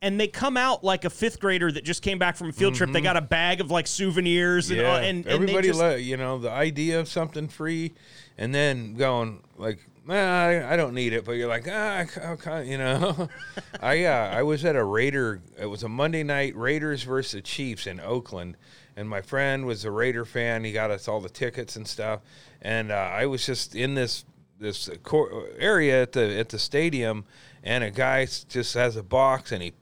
And they come out like a fifth grader that just came back from a field trip. They got a bag of like souvenirs and Yeah. uh, and, and everybody, they just, le- you know, the idea of something free, and then going like, nah, I, don't need it, but you're like, ah, okay, you know. I uh, I was at a Raider. It was a Monday night Raiders versus Chiefs in Oakland, and my friend was a Raider fan. He got us all the tickets and stuff, and uh, I was just in this this area at the at the stadium, and a guy just has a box and he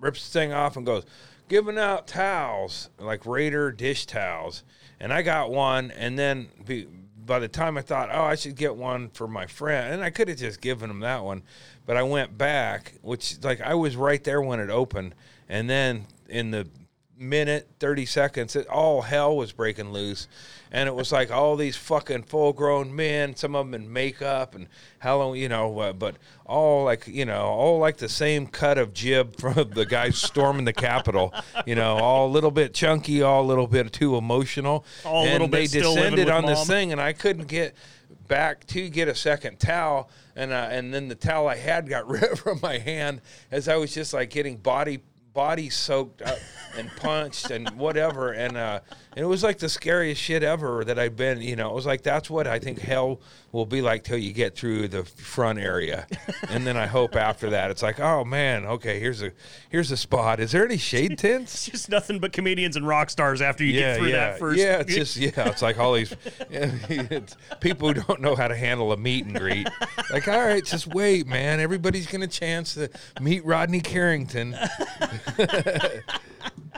rips the thing off and goes, giving out towels, like Raider dish towels. And I got one, and then be, by the time I thought, oh, I should get one for my friend, and I could have just given him that one, but I went back, which like I was right there when it opened, and then in the minute 30 seconds it, all hell was breaking loose. And it was like all these fucking full grown men some of them in makeup and halloween you know uh, but all like you know all like the same cut of jib from the guys storming the capitol you know all a little bit chunky all a little bit too emotional. All a and they descended on this thing and i couldn't get back to get a second towel. And uh, and then the towel i had got ripped from my hand as i was just like getting body body soaked up and punched and whatever and uh and it was like the scariest shit ever that I've been you know it was like that's what I think hell will be like till you get through the front area and then I hope after that it's like oh man okay here's a here's a spot is there any shade tints it's just nothing but comedians and rock stars after you get through yeah, that first Yeah, it's just yeah, it's like all these it's people who don't know how to handle a meet and greet. Like, all right, just wait, man. Everybody's gonna chance to meet Rodney Carrington.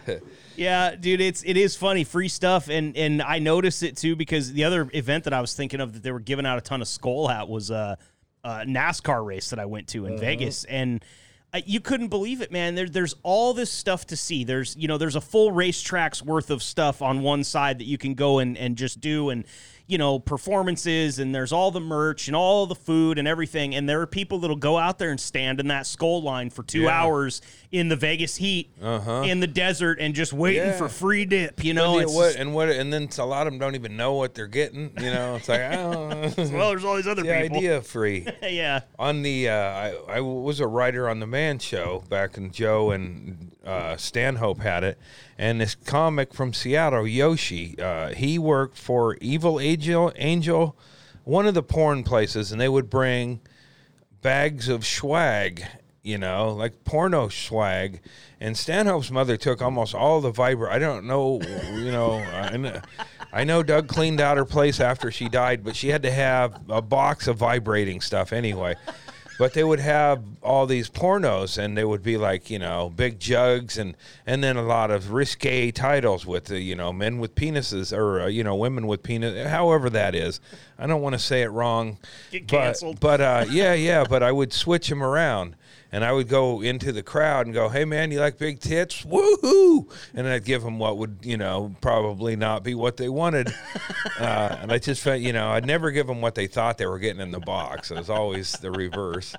Yeah, dude, it's it is funny free stuff, and and I noticed it too because the other event that I was thinking of that they were giving out a ton of Skoal hat was a, a NASCAR race that I went to in Vegas, and uh, you couldn't believe it, man. There, there's all this stuff to see. There's you know there's a full racetrack's worth of stuff on one side that you can go and and just do and you know performances and there's all the merch and all the food and everything and there are people that'll go out there and stand in that Skoal line for two Yeah. hours in the Vegas heat in the desert and just waiting Yeah. for free dip you know what and what and then a lot of them don't even know what they're getting. You know, it's like oh, well there's all these other the people idea free. yeah on the uh, I, I was a writer on the man show back in joe and uh, stanhope had it and this comic from seattle yoshi uh, he worked for evil angel angel one of the porn places and they would bring bags of swag, you know, like porno swag. And Stanhope's mother took almost all the vibra. I don't know, you know, I know, I know Doug cleaned out her place after she died, but she had to have a box of vibrating stuff anyway. But they would have all these pornos, and they would be like, you know, big jugs, and and then a lot of risque titles with the, you know, men with penises, or uh, you know, women with penis, however that is. I don't want to say it wrong. Get but- canceled. But, uh, yeah, yeah. But I would switch them around, and I would go into the crowd and go, "Hey, man, you like big tits? Woohoo!" And I'd give them what would, you know, probably not be what they wanted. uh, and I just felt, you know, I'd never give them what they thought they were getting in the box. It was always the reverse.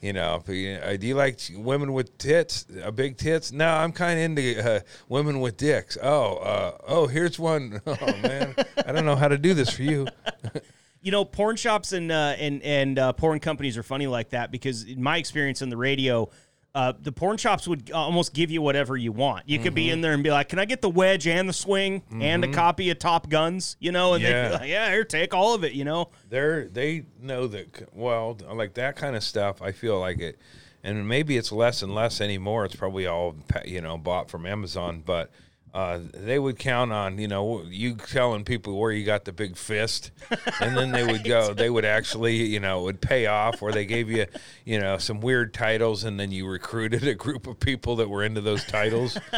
You know, you know, do you like women with tits, uh, big tits? No, I'm kind of into uh, women with dicks. Oh, uh, oh, here's one. Oh man, I don't know how to do this for you. you know, porn shops and uh, and and uh, porn companies are funny like that because in my experience in the radio, uh, the porn shops would almost give you whatever you want. You could be Mm-hmm. in there and be like, "Can I get the wedge and the swing and a copy of Top Guns?" You know, and they'd Yeah. be like, "Yeah, here, take all of it." You know, They're they know that well, like that kind of stuff. I feel like it, and maybe it's less and less anymore. It's probably all you know bought from Amazon, but. Uh, they would count on you know you telling people where you got the big fist, and then they would go. They would actually you know it would pay off, or they gave you you know some weird titles, and then you recruited a group of people that were into those titles.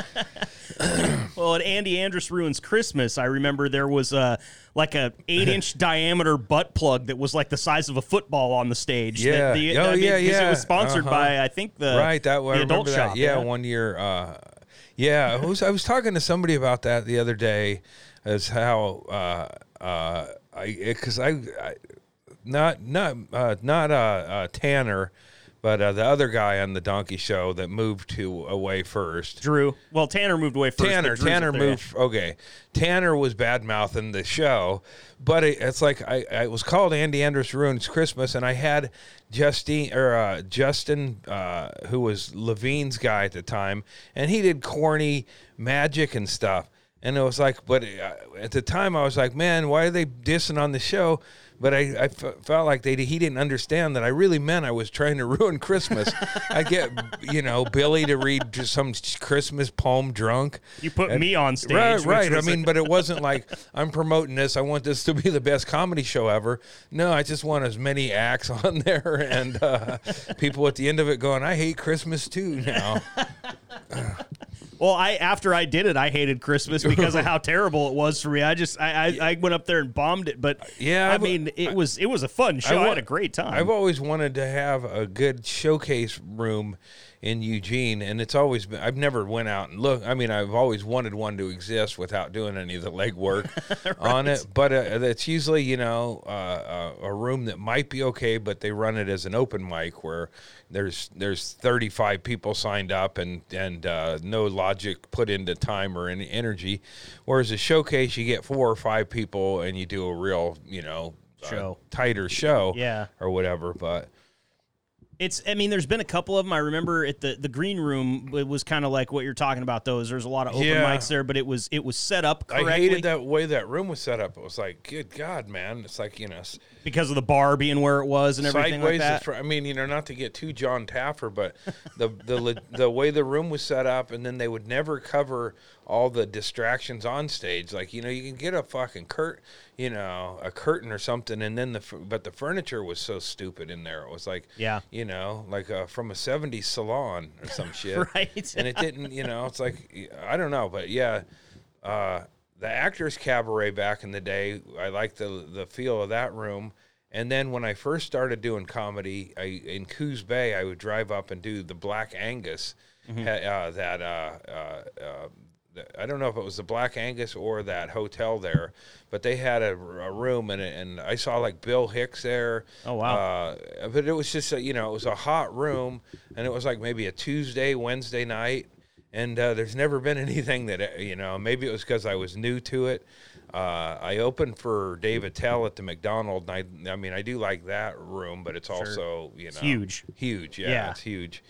Well, at Andy Andrist ruins Christmas, I remember there was a like a eight inch diameter butt plug that was like the size of a football on the stage. Yeah. the, Oh, I mean, yeah, 'cause It was sponsored Uh-huh. by I think the right that the I adult shop. Yeah, one year. Uh, yeah, I was, I was talking to somebody about that the other day, as how uh, uh, I because I, I not not uh, not uh, uh, Tanner, but uh, the other guy on the Donkey Show that moved to away first. Drew. Well, Tanner moved away first. Tanner, Tanner up there, yeah. moved. Okay, Tanner was bad mouthing the show, but it, it's like I, I was called Andy Andrist ruins Christmas, and I had Justine or uh, Justin, uh, who was Levine's guy at the time, and he did corny magic and stuff. And it was like, but uh, at the time I was like, man, why are they dissing on the show? But I, I f- felt like they he didn't understand that I really meant I was trying to ruin Christmas. I get you know Billy to read just some Christmas poem drunk. You put me on stage, right? Right. I mean, but it wasn't like I'm promoting this. I want this to be the best comedy show ever. No, I just want as many acts on there and uh, people at the end of it going, "I hate Christmas too." Now, Well, I after I did it, I hated Christmas because of how terrible it was for me. I just I, I, I went up there and bombed it, but Yeah, I I've- mean it was it was a fun show. I, wa- had a great time. I've always wanted to have a good showcase room in Eugene, and it's always been. I've never went out and look. I mean, I've always wanted one to exist without doing any of the legwork on it. But uh, it's usually, you know, uh, uh, a room that might be okay, but they run it as an open mic where there's there's 35 people signed up and and uh, no logic put into time or any energy. Whereas a showcase, you get four or five people and you do a real, you know. uh, Show. tighter show, Yeah. or whatever. But It's. I mean, there's been a couple of them. I remember at the the green room. It was kind of like what you're talking about. Those there's a lot of open Yeah. mics there, but it was it was set up correctly I hated that way that room was set up. It was like, good God, man! It's like you know, because of the bar being where it was and everything like that. I mean, you know, not to get too Jon Taffer, but the the the way the room was set up, and then they would never cover all the distractions on stage. Like you know, you can get a fucking curt, you know, a curtain or something, and then the but the furniture was so stupid in there. It was like, Yeah. you know, like uh, from a '70s salon or some shit, Right. and it didn't, you know, it's like I don't know, but yeah, uh, the Actors Cabaret back in the day, I liked the the feel of that room. And then when I first started doing comedy, I, in Coos Bay, I would drive up and do the Black Angus. ha- Uh, that uh, uh, uh, I don't know if it was the Black Angus or that hotel there, but they had a, a room and and I saw like Bill Hicks there. Oh, wow. Uh, but it was just a, you know it was a hot room and it was like maybe a Tuesday Wednesday night and uh, there's never been anything that uh, you know maybe it was because I was new to it. Uh, I opened for Dave Attell at the McDonald, and I, I mean I do like that room, but it's also you know huge. huge, yeah, Yeah. it's huge,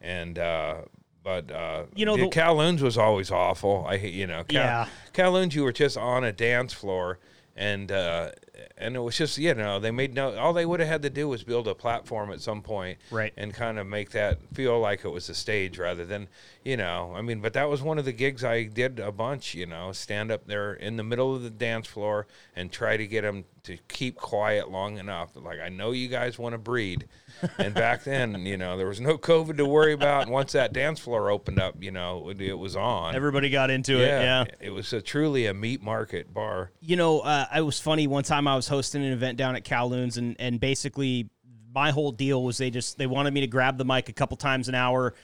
and uh, but uh, You know, the, the- Calhoun's was always awful. I you know Cal- Yeah. Calhoun's you were just on a dance floor. And uh, and it was just you know they made no all they would have had to do was build a platform at some point Right. and kind of make that feel like it was a stage rather than you know i mean but that was one of the gigs i did a bunch you know stand up there in the middle of the dance floor and try to get them to keep quiet long enough like i know you guys want to breed and back then you know there was no covid to worry about and once that dance floor opened up you know it, it was on Everybody got into it. Yeah. it was a truly a meat market bar You know, uh, it was funny. One time I was hosting an event down at Kowloon's, and and basically my whole deal was they just they wanted me to grab the mic a couple times an hour,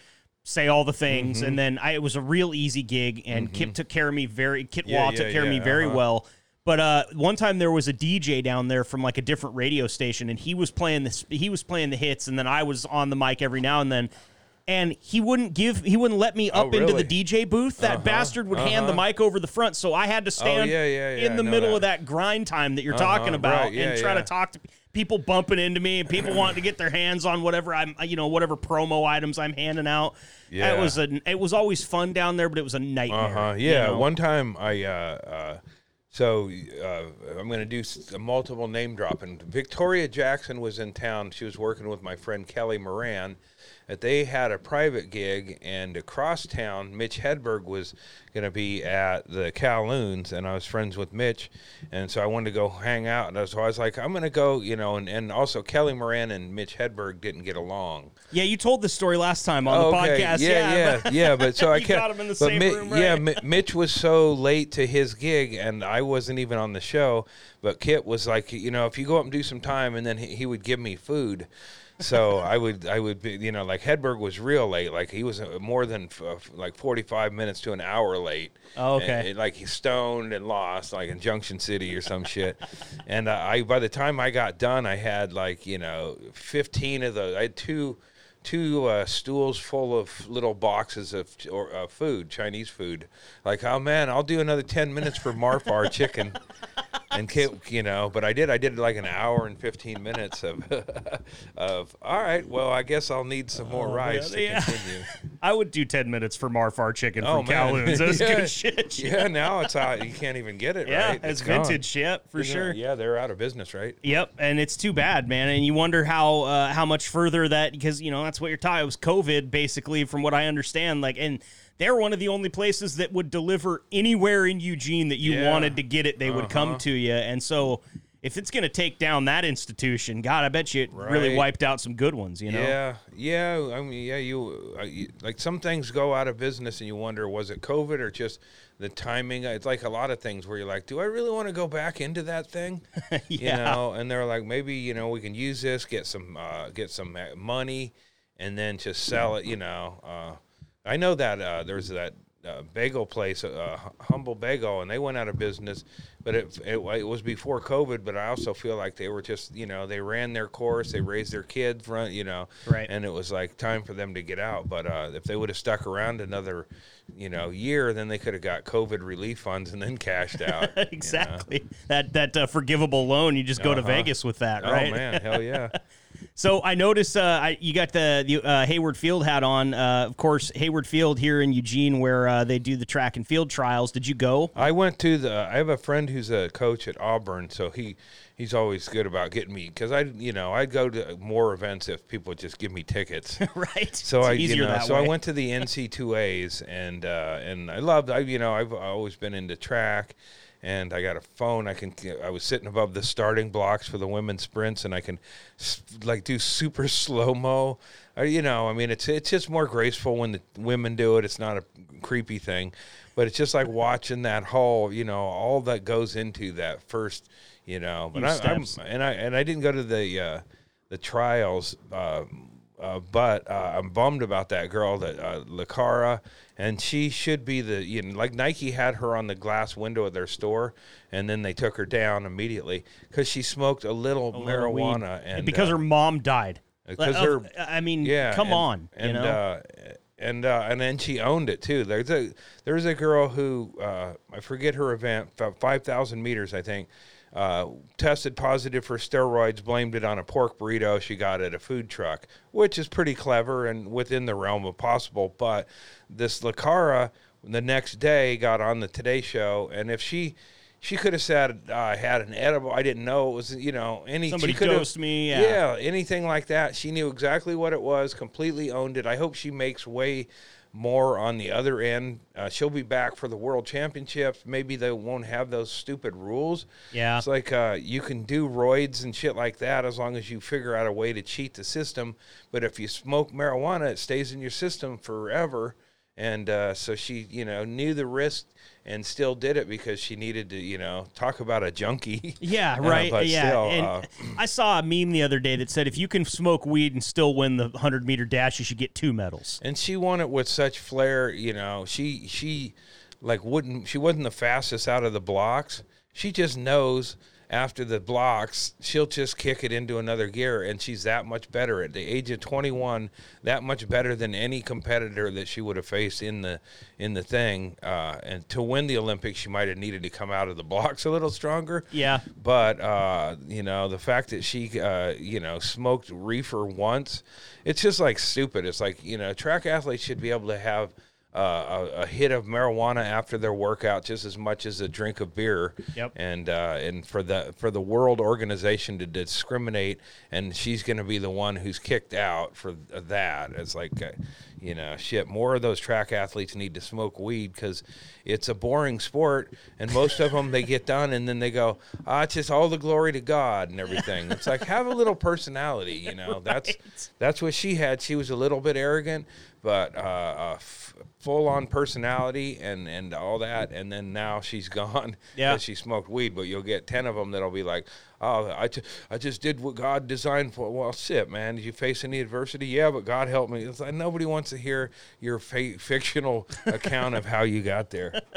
say all the things, Mm-hmm. and then I, it was a real easy gig. And Kip took care of me very. Kit Yeah, Wall yeah, took care of me very uh-huh. well. But uh, one time there was a DJ down there from like a different radio station, and he was playing this. He was playing the hits, and then I was on the mic every now and then. And he wouldn't give, he wouldn't let me up into the Oh. DJ booth. That bastard would hand the mic over the front, so I had to stand yeah, yeah, yeah, in the middle that. of that grind time that you're Uh-huh, talking about, right, yeah, and try yeah. to talk to people bumping into me and people wanting to get their hands on whatever I'm, you know, whatever promo items I'm handing out. Yeah. it was a, it was always fun down there, but it was a nightmare. Uh huh. you Yeah. know? One time I uh, uh, so uh, I'm going to do a multiple name dropping. Victoria Jackson was in town. She was working with my friend Kelly Moran. That they had a private gig, and across town, Mitch Hedberg was going to be at the Kowloons, and I was friends with Mitch, and so I wanted to go hang out. And so I was like, I'm going to go, you know, and, and also Kelly Moran and Mitch Hedberg didn't get along. yeah, you told this story last time on the Oh, Okay, podcast. Yeah, yeah, but- yeah. But so I kept. got him in the but same Mi- room, Yeah, right? Mi- Mitch was so late to his gig, and I wasn't even on the show. But Kit was like, you know, if you go up and do some time, and then he, he would give me food. So I would, I would be, you know, like Hedberg was real late. Like he was uh, more than f- like forty-five minutes to an hour late. Oh, okay. And, and, like he stoned and lost, like in Junction City or some shit. And uh, I, by the time I got done, I had like you know fifteen of the. I had two two uh, stools full of little boxes of or, uh, food, Chinese food. Like, oh man, I'll do another ten minutes for Marfar chicken. And Kit, you know, but I did. I did like an hour and fifteen minutes of, of. All right, well, I guess I'll need some more rice to Oh, yeah. continue. I would do ten minutes for Marfar chicken Oh from man, Kowloon's. That's yeah. good shit. Yeah, now it's out. You can't even get it. Yeah, right? it's, gone. vintage shit for You know, sure. Yeah, they're out of business, right? Yep, and it's too bad, man. And you wonder how uh, how much further that because you know that's what you're talking. It was COVID, basically, from what I understand. Like, and they're one of the only places that would deliver anywhere in Eugene that you Yeah. wanted to get it. They would come Uh-huh. to you, and so if it's gonna take down that institution, God, I bet you it really wiped out some good ones. You know? Yeah, yeah. I mean, yeah. You, uh, you like some things go out of business, and you wonder was it COVID or just the timing? It's like a lot of things where you're like, do I really want to go back into that thing? You Yeah. know, and they're like, maybe you know we can use this, get some, uh, get some uh, money, and then just sell it. You know, uh, I know that uh, there's that. Uh, bagel place, uh, humble bagel, and they went out of business. But it, it it was before COVID. But I also feel like they were just you know they ran their course, they raised their kids, run you know, Right. and it was like time for them to get out. But uh, if they would have stuck around another, you know, year, then they could have got COVID relief funds and then cashed out. you know? exactly. That that uh, forgivable loan, you just go to Uh-huh. Vegas with that, right? Oh man, hell yeah! So I noticed uh, I, you got the, the uh, Hayward Field hat on. Uh, of course, Hayward Field here in Eugene, where uh, they do the track and field trials. Did you go? I went to the. I have a friend who's a coach at Auburn, so he he's always good about getting me because I you know I'd go to more events if people would just give me tickets. right. So It's I, you know, so way. I went to the NC2As and uh, and I loved. I you know I've always been into track, and I got a phone. I can. I was sitting above the starting blocks for the women's sprints, and I can like do super slow mo. You know, I mean, it's it's just more graceful when the women do it. It's not a creepy thing, but it's just like watching that whole. You know, all that goes into that first. You know, but I, I'm and I and I didn't go to the uh, the trials. Uh, uh, but uh, I'm bummed about that girl, that uh, Lacara, and she should be the you know like Nike had her on the glass window of their store, and then they took her down immediately because she smoked a little little marijuana weed. and because uh, her mom died. because Like, her I mean, yeah, come and- on, and you know. uh, and uh, and then she owned it too. There's a there's a girl who uh, I forget her event, five thousand meters, I think. Uh, tested positive for steroids, blamed it on a pork burrito she got at a food truck, which is pretty clever and within the realm of possible. But this Lacara, the next day, got on the Today Show, and if she she could have said uh, I had an edible. I didn't know it was you know any. Somebody dosed me, yeah. anything like that. She knew exactly what it was. Completely owned it. I hope she makes way more on the other end. Uh, she'll be back for the world championships. Maybe they won't have those stupid rules. Yeah. It's like uh, you can do roids and shit like that as long as you figure out a way to cheat the system. But if you smoke marijuana, it stays in your system forever. And uh, so she, you know, knew the risk and still did it because she needed to, you know, talk about a junkie. Yeah, Uh, right. but yeah. still, and uh, I saw a meme the other day that said if you can smoke weed and still win the 100 meter dash, you should get two medals. and she won it with such flair. You know, she she like wouldn't she wasn't the fastest out of the blocks. She just knows after the blocks she'll just kick it into another gear, and she's that much better at the age of 21. That much better than any competitor that she would have faced in the in the thing. Uh, and to win the Olympics, she might have needed to come out of the blocks a little stronger. Yeah. But uh, you know, the fact that she uh, you know smoked reefer once, it's just like stupid. It's like you know, track athletes should be able to have. Uh, a, a hit of marijuana after their workout, just as much as a drink of beer, Yep. and uh, and for the for the world organization to discriminate, and she's going to be the one who's kicked out for that. It's like, uh, you know, shit. More of those track athletes need to smoke weed because it's a boring sport, and most of them they get done and then they go, ah, it's just all the glory to God and everything. It's like have a little personality, you know. That's Right. that's what she had. She was a little bit arrogant, but uh, uh, f- full on personality and and all that. And then now she's gone yeah she smoked weed. But you'll get ten of them that'll be like, oh, I, ju- I just did what God designed for. Well, sit man. Did you face any adversity? Yeah, but God helped me. It's like nobody wants to hear your fa- fictional account of how you got there.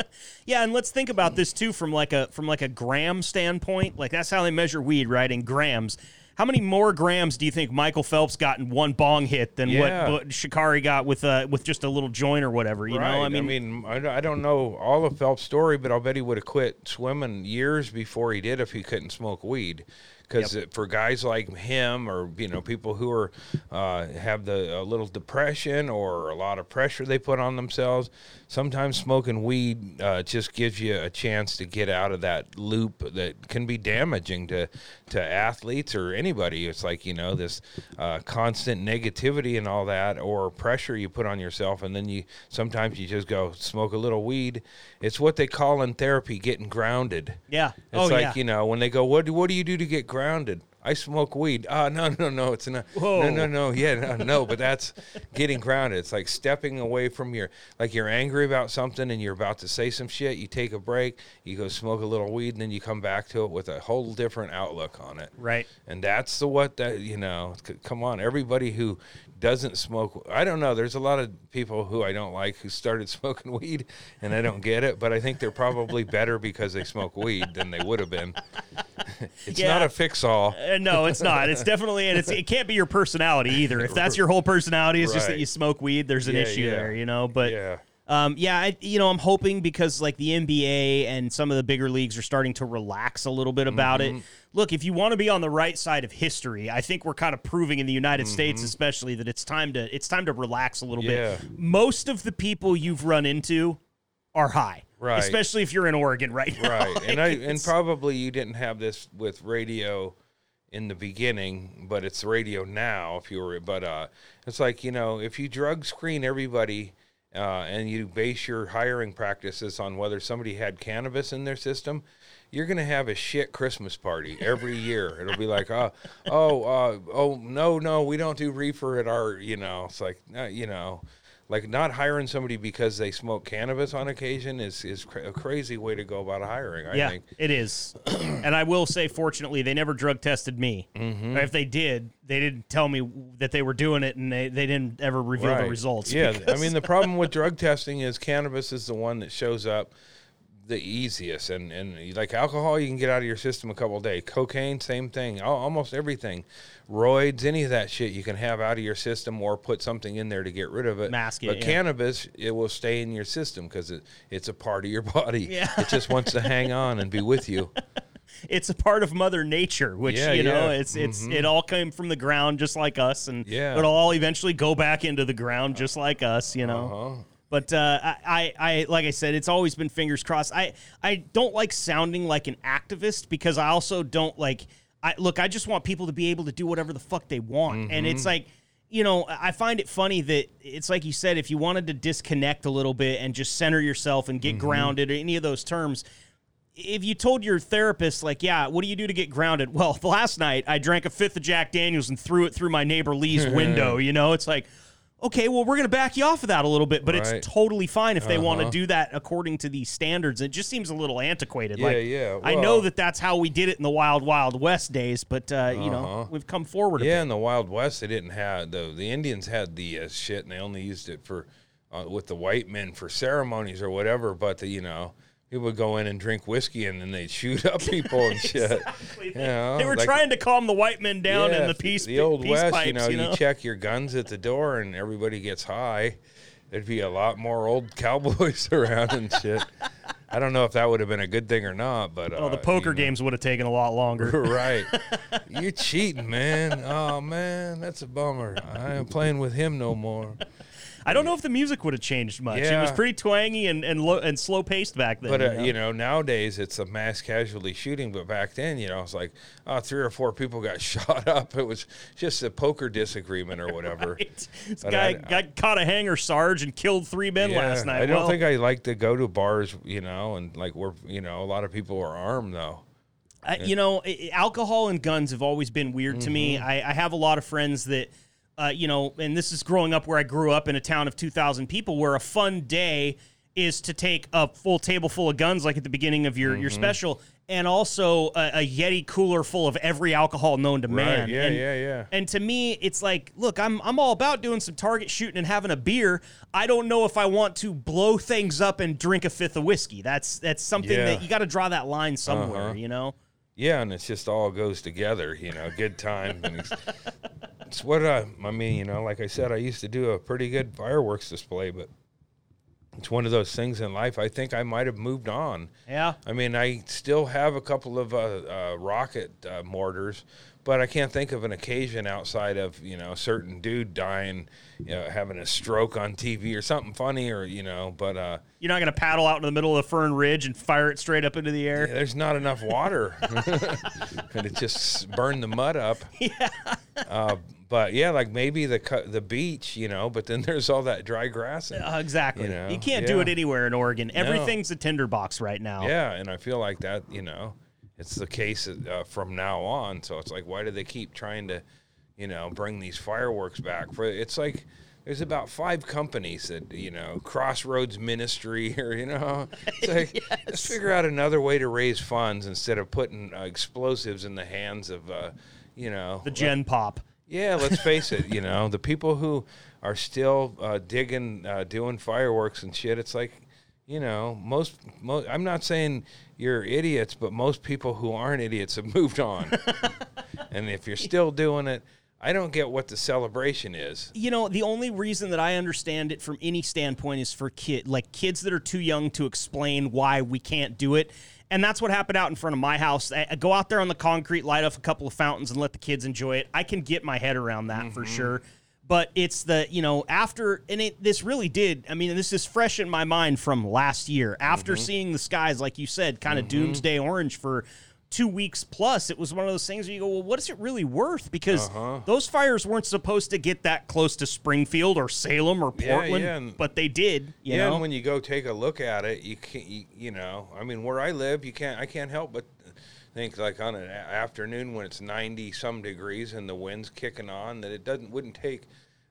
Yeah, and let's think about this too from like a from like a gram standpoint. Like that's how they measure weed, right? In grams. How many more grams do you think Michael Phelps got in one bong hit than Yeah. what, what Sha'Carri got with uh with just a little joint or whatever? You right. know, I mean, mean, I, don't- I don't know all of Phelps' story, but I'll bet he would have quit swimming years before he did if he couldn't smoke weed. Because for guys like him, or you know, people who are uh, have the a little depression or a lot of pressure they put on themselves, sometimes smoking weed uh, just gives you a chance to get out of that loop that can be damaging to to athletes or anybody. It's like you know this uh, constant negativity and all that, or pressure you put on yourself, and then you sometimes you just go smoke a little weed. It's what they call in therapy getting grounded. yeah. It's oh like yeah. you know when they go, what do, what do you do to get grounded? I smoke weed. Ah, no, no, no. It's not. Whoa. No, no, no. Yeah, no, no. But that's getting grounded. It's like stepping away from your, like you're angry about something and you're about to say some shit. You take a break. You go smoke a little weed, and then you come back to it with a whole different outlook on it. Right. And that's the what that you know. c- Come on, everybody who doesn't smoke. I don't know. There's a lot of people who I don't like who started smoking weed, and I don't get it. But I think they're probably better because they smoke weed than they would have been. it's Yeah. not a fix-all. Uh, no, it's not. It's definitely, and it's it can't be your personality either. If that's your whole personality, it's just that you smoke weed. There's an Yeah, issue yeah. there, you know. But Yeah. Um, yeah, I, you know, I'm hoping because like the NBA and some of the bigger leagues are starting to relax a little bit about Mm-hmm. it. Look, if you want to be on the right side of history, I think we're kind of proving in the United Mm-hmm. States, especially, that it's time to it's time to relax a little Yeah. bit. Most of the people you've run into are high, Right. Especially if you're in Oregon right now. right and i and probably you didn't have this with radio in the beginning but it's radio now if you were but uh it's like you know if you drug screen everybody uh, and you base your hiring practices on whether somebody had cannabis in their system you're gonna have a shit Christmas party every year. It'll be like, oh, oh, uh, oh, no, no, we don't do reefer at our, you know. It's like, uh, you know, like not hiring somebody because they smoke cannabis on occasion is is cra- a crazy way to go about hiring. I yeah, think. it is. and I will say, fortunately, they never drug tested me. Mm-hmm. If they did, they didn't tell me that they were doing it, and they, they didn't ever reveal the results. Yeah, I mean the problem with drug testing is cannabis is the one that shows up the easiest, and and like alcohol, you can get out of your system a couple of days. Cocaine, same thing. Almost everything, roids, any of that shit, you can have out of your system or put something in there to get rid of it. Mask it, But yeah. cannabis, it will stay in your system because it, it's a part of your body. Yeah. It just wants to hang on and be with you. it's a part of Mother Nature, which Yeah, you know, yeah. Mm-hmm. it's it's it all came from the ground just like us, and Yeah. it'll all eventually go back into the ground just like us. You know, Uh-huh. But uh, I, I, I, like I said, it's always been fingers crossed. I, I don't like sounding like an activist because I also don't like. I look. I just want people to be able to do whatever the fuck they want, and it's like, you know, I find it funny that it's like you said, if you wanted to disconnect a little bit and just center yourself and get grounded, or any of those terms, if you told your therapist, like, yeah, what do you do to get grounded? Well, last night I drank a fifth of Jack Daniels and threw it through my neighbor Lee's window. You know, it's like, okay, well, we're going to back you off of that a little bit, but Right. it's totally fine if they want to Uh-huh. do that according to these standards. It just seems a little antiquated. Yeah, like, yeah, I know well- that that's how we did it in the Wild Wild West days, but, uh, you know, Uh-huh. we've come forward a Yeah, bit. in the Wild West, they didn't have the the Indians had the uh, shit, and they only used it for uh, with the white men for ceremonies or whatever. But the, you know, people would go in and drink whiskey, and then they'd shoot up people and shit. Exactly. You know, they were like- trying to calm the white men down in the peace, the old peace West. pipes, you know, you know? check your guns at the door, and everybody gets high. There'd be a lot more old cowboys around and shit. I don't know if that would have been a good thing or not, but Oh, the uh, poker you know. games would have taken a lot longer. right. You're cheating, man. Oh man, that's a bummer. I ain't playing with him no more. I don't know if the music would have changed much. It was pretty twangy and and, and slow paced back then. But you uh, know? you know, nowadays it's a mass casualty shooting. But back then, you know, it's like oh, three or four people got shot up. It was just a poker disagreement or whatever. Right. This But guy I- got caught a hanger sarge and killed three men Yeah, last night. I don't Well, think I like to go to bars, you know, and like we're, you know, a lot of people are armed though. I, you know, alcohol and guns have always been weird to Mm-hmm. me. I, I have a lot of friends that, uh, you know, and this is growing up where I grew up in a town of 2,000 people, where a fun day is to take a full table full of guns, like at the beginning of your, Mm-hmm. your special, and also a, a Yeti cooler full of every alcohol known to man. Right, yeah, and, yeah, yeah. And to me, it's like, look, I'm I'm all about doing some target shooting and having a beer. I don't know if I want to blow things up and drink a fifth of whiskey. That's that's something Yeah. that you got to draw that line somewhere, Uh-huh. you know. Yeah, and it's just all goes together, you know, good time. And it's, it's what I, I mean, you know, like I said, I used to do a pretty good fireworks display, but it's one of those things in life. I think I might have moved on. Yeah. I mean, I still have a couple of uh, uh, rocket uh, mortars, but I can't think of an occasion outside of you know a certain dude dying, you know, having a stroke on TV or something funny, or you know. But uh, You're not going to paddle out in the middle of the Fern Ridge and fire it straight up into the air. there's not enough water, and it just burned the mud up. Yeah. Uh, but yeah, like maybe the the beach, you know. But then there's all that dry grass. And, Uh, exactly. You, You can't do it anywhere in Oregon. Everything's a tinderbox right now. Yeah, and I feel like that, you know, it's the case uh, from now on. So it's like, why do they keep trying to, you know, bring these fireworks back? For it's like there's about five companies that you know, Crossroads Ministry, or you know, it's like let's figure out another way to raise funds instead of putting uh, explosives in the hands of, uh, you know, The Gen Pop. yeah, let's face it. You know, the people who are still uh, digging, uh, doing fireworks and shit. It's like, you know, most, most. I'm not saying you're idiots, but most people who aren't idiots have moved on. and if you're still doing it, I don't get what the celebration is. You know, the only reason that I understand it from any standpoint is for kid like kids that are too young to explain why we can't do it. And that's what happened out in front of my house. I, I go out there on the concrete, light up a couple of fountains, and let the kids enjoy it. I can get my head around that mm-hmm. for sure. But it's the you know after and it this really did. I mean, this is fresh in my mind from last year. After mm-hmm. seeing the skies, like you said, kind of mm-hmm. doomsday orange for two weeks plus, it was one of those things where you go, well, what is it really worth? Because uh-huh. those fires weren't supposed to get that close to Springfield or Salem or Yeah, Portland, yeah, and- but they did. You yeah, know, and when you go take a look at it, you can't, you, you know, I mean, where I live, you can't, I can't help but think like on an afternoon when it's 90 some degrees and the wind's kicking on that it doesn't, wouldn't take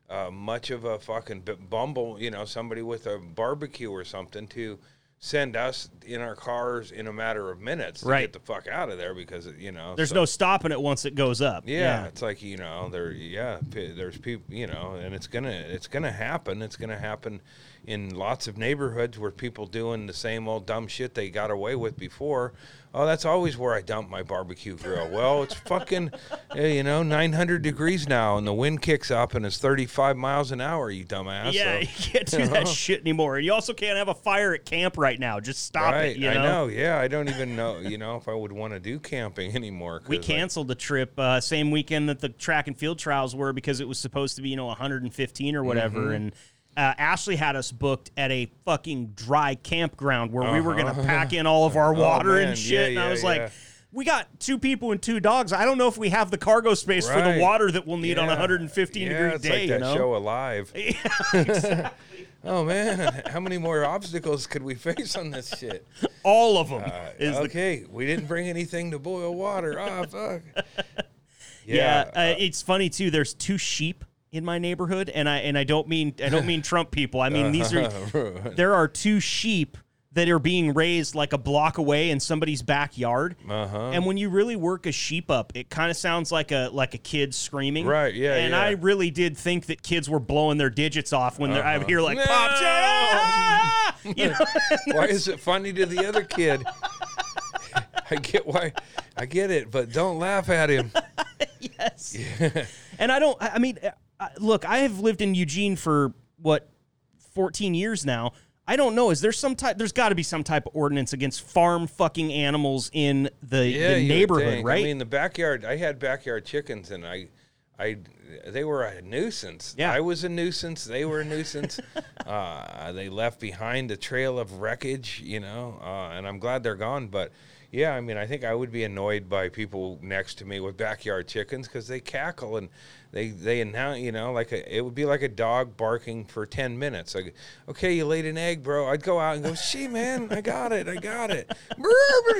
uh, much of a fucking bumble, you know, somebody with a barbecue or something to send us in our cars in a matter of minutes to Right. get the fuck out of there because, you know, there's so- no stopping it once it goes up. yeah, it's like you know, there. Yeah, there's people, you know, and it's gonna, it's gonna happen. It's gonna happen in lots of neighborhoods where people doing the same old dumb shit they got away with before. Oh, that's always where I dump my barbecue grill. Well, it's fucking, eh, you know, 900 degrees now, and the wind kicks up, and it's 35 miles an hour. You dumbass. Yeah, So- you can't do that shit anymore. And you also can't have a fire at camp right now. Just stop right. it. You know? I know. Yeah, I don't even know. You know, if I would want to do camping anymore. We like, canceled the trip uh, same weekend that the track and field trials were because it was supposed to be you know 115 or whatever, Mm-hmm. and uh, Ashley had us booked at a fucking dry campground where we were going Uh-huh. to pack in all of our water man. and shit. Yeah, and I was yeah. like, we got two people and two dogs. I don't know if we have the cargo space for the water that we'll need on a Yeah. 115 yeah, degree it's day. like you know? show Alive. oh man, how many more obstacles could we face on this shit? all of them. Uh, is the okay, we didn't bring anything to boil water. Ah, fuck. Yeah, uh, uh, it's funny too. There's two sheep in my neighborhood, and I and I don't mean I don't mean Trump people. I mean these are there are two sheep that are being raised like a block away in somebody's backyard. Uh-huh. And when you really work a sheep up, it kind of sounds like a like a kid screaming. Right, yeah, And yeah. I really did think that kids were blowing their digits off when they're I hear like No! pop. "Ah!" You know, why is it funny to the other kid? I get why, I get it, but don't laugh at him. yes. Yeah. and I don't. I mean, look, I have lived in Eugene for what, fourteen years now. I don't know. Is there some type? There's got to be some type of ordinance against farm fucking animals in the, Yeah, the neighborhood, right? I mean, the backyard. I had backyard chickens, and I, I, they were a nuisance. Yeah. I was a nuisance. They were a nuisance. uh, they left behind a trail of wreckage, you know, uh, and I'm glad they're gone. But yeah, I mean, I think I would be annoyed by people next to me with backyard chickens because they cackle and they they announce, you know, like a, it would be like a dog barking for ten minutes. Like, okay, you laid an egg, bro. I'd go out and go, "She, man, I got it, I got it."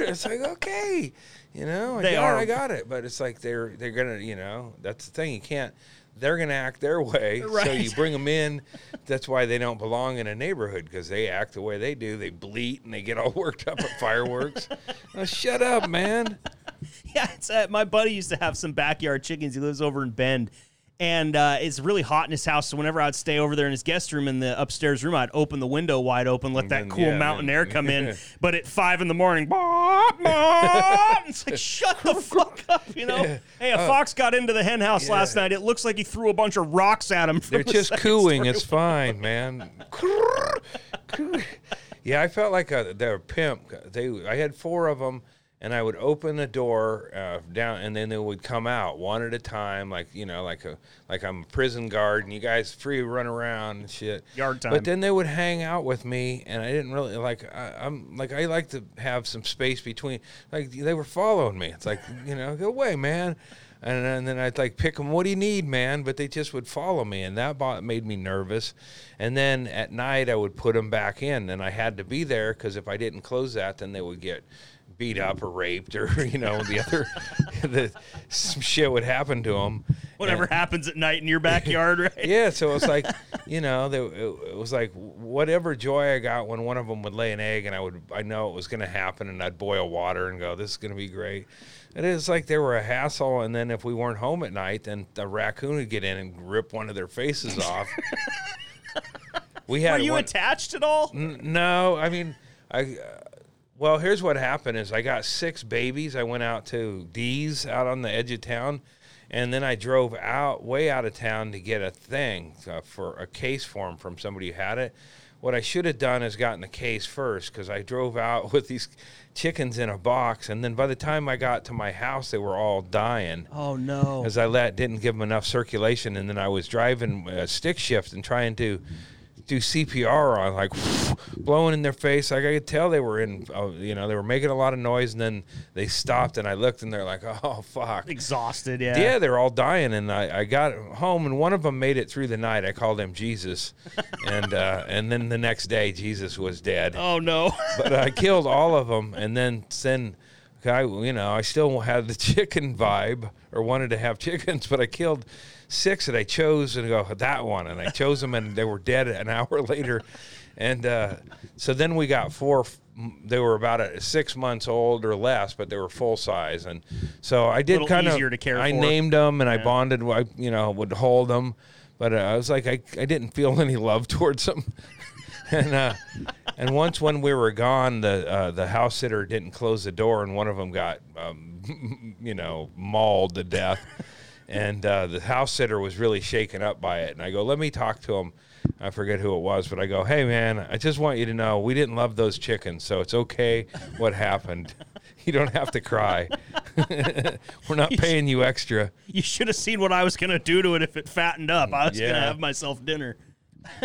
It's like, okay, you know, I They got, are- I got it. But it's like they're they're gonna, you know, that's the thing. You can't. They're gonna act their way, so you bring them in. That's why they don't belong in a neighborhood because they act the way they do. They bleat and they get all worked up at fireworks. Oh, shut up, man. yeah, it's, uh, my buddy used to have some backyard chickens. He lives over in Bend. And uh, it's really hot in his house. So whenever I'd stay over there in his guest room in the upstairs room, I'd open the window wide open, let that cool yeah, mountain then- air come in. But at five in the morning, bop, bop, it's like shut the fuck up, you know. Hey, a fox got into the hen house last Uh, night. It looks like he threw a bunch of rocks at him. They're the just cooing. story. It's fine, man. yeah, I felt like a they're a pimp. They, I had four of them, and I would open the door uh, down, and then they would come out one at a time, like you know, like a like I'm a prison guard, and you guys free to run around and shit. Yard time. But then they would hang out with me, and I didn't really like. I, I'm like I like to have some space between. Like they were following me. It's like you know, go away, man. And, and then I'd like pick them. What do you need, man? But they just would follow me, and that bo- made me nervous. And then at night I would put them back in, and I had to be there because if I didn't close that, then they would get beat up or raped or you know the other the some shit would happen to them. Whatever happens at night in your backyard, right? Yeah, so it's like, you know, they, it, it was like whatever joy I got when one of them would lay an egg, and I would, I know it was going to happen, and I'd boil water and go, "This is going to be great." It is like they were a hassle, and then if we weren't home at night, then the raccoon would get in and rip one of their faces off. we had Were you one, attached at all? N- No, I mean, I. Uh, well, here's what happened: is I got six babies. I went out to D's out on the edge of town, and then I drove out way out of town to get a thing uh, for a case form from somebody who had it. What I should have done is gotten the case first because I drove out with these chickens in a box, and then by the time I got to my house, they were all dying Oh no. because I let didn't give them enough circulation, and then I was driving uh, stick shift and trying to do CPR on like blowing in their face. Like I could tell they were in, uh, you know, they were making a lot of noise, and then they stopped, and I looked, and they're like, oh fuck. Exhausted, yeah. Yeah, they're all dying, and I, I got home, and one of them made it through the night. I called him Jesus, and uh, and then the next day Jesus was dead Oh no. but I killed all of them, and then then I you know I still had the chicken vibe or wanted to have chickens, but I killed six that I chose and go that one, and I chose them, and they were dead an hour later, and uh, so then we got four. They were about a, six months old or less, but they were full size, and so I did kind of. easier to care I for. named them and I bonded. I you know would hold them, but uh, I was like I I didn't feel any love towards them. and uh, and once when we were gone, the uh, the house sitter didn't close the door, and one of them got um, you know mauled to death. And uh, the house sitter was really shaken up by it. And I go, let me talk to him. I forget who it was, but I go, hey man, I just want you to know we didn't love those chickens, so it's okay what happened. You don't have to cry. We're not paying you extra. You should have seen what I was gonna do to it if it fattened up. I was Yeah. gonna have myself dinner.